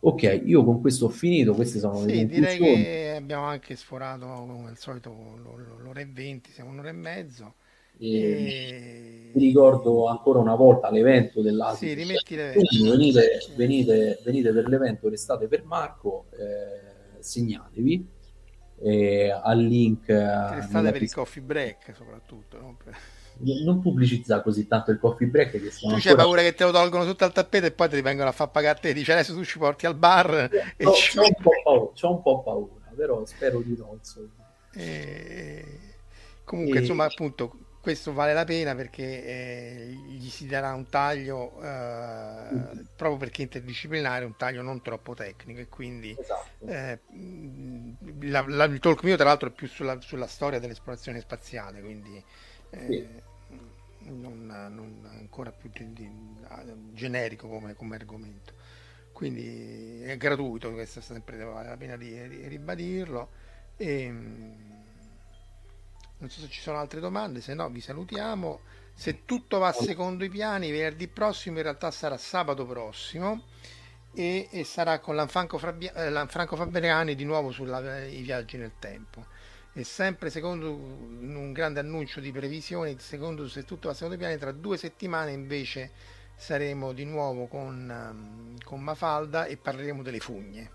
Ok, io con questo ho finito, queste sono le sì, conclusioni. direi che abbiamo anche sforato come al solito l'ora e venti, siamo un'ora e mezzo. E... Vi ricordo ancora una volta l'evento dell'Asia. Sì, rimetti l'evento. Venite, venite, venite, per l'evento, restate per Marco, eh, segnatevi eh, al link. Restate per il coffee break soprattutto. No? Per... Non pubblicizzare così tanto il coffee break che tu c'hai paura che te lo tolgono sotto al tappeto e poi ti vengono a far pagare a te dice adesso tu ci porti al bar e no, ci... c'ho, un paura, c'ho, un po paura, però spero di no e... comunque e... insomma appunto questo vale la pena perché eh, gli si darà un taglio eh, mm. proprio perché interdisciplinare, un taglio non troppo tecnico e quindi esatto. eh, la, la, il talk mio tra l'altro è più sulla, sulla storia dell'esplorazione spaziale, quindi eh, sì. Non, non, ancora più generico come, come, argomento. Quindi è gratuito, questo sempre vale la pena di, di ribadirlo. E, non so se ci sono altre domande, se no vi salutiamo. Se tutto va secondo i piani, venerdì prossimo in realtà sarà sabato prossimo e, e sarà con Lanfranco, eh, Fabriani di nuovo sui viaggi nel tempo. E sempre secondo un grande annuncio di previsioni, secondo se tutto va secondo i piani, tra due settimane invece saremo di nuovo con, um, con Mafalda e parleremo delle fugne,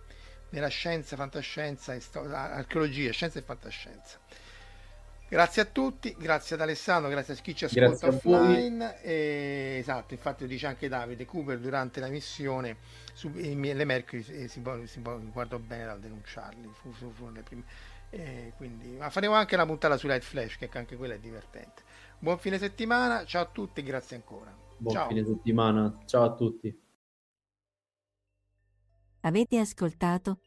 della scienza, fantascienza, e archeologia, scienza e fantascienza. Grazie a tutti, grazie ad Alessandro, grazie a chi ci ascolta offline. E, esatto, infatti lo dice anche Davide Cooper durante la missione su, le Mercury eh, si, si guardò bene dal denunciarli. Fu, fu, fu le prime, quindi, ma faremo anche una puntata su Light Flash, che anche quella è divertente. Buon fine settimana, ciao a tutti, grazie ancora. Buon ciao. fine settimana, ciao a tutti. Avete ascoltato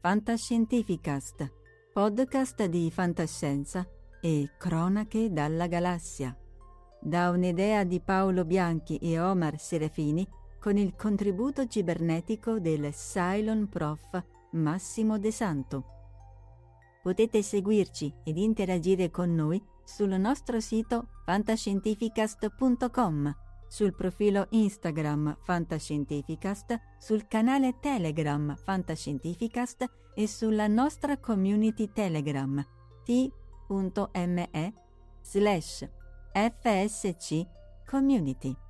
Fantascientificast, podcast di fantascienza e Cronache dalla galassia, da un'idea di Paolo Bianchi e Omar Serafini con il contributo cibernetico del Cylon Prof Massimo De Santo. Potete seguirci ed interagire con noi sul nostro sito fantascientificast.com, sul profilo Instagram Fantascientificast, sul canale Telegram Fantascientificast e sulla nostra community Telegram t.me slash fsc community.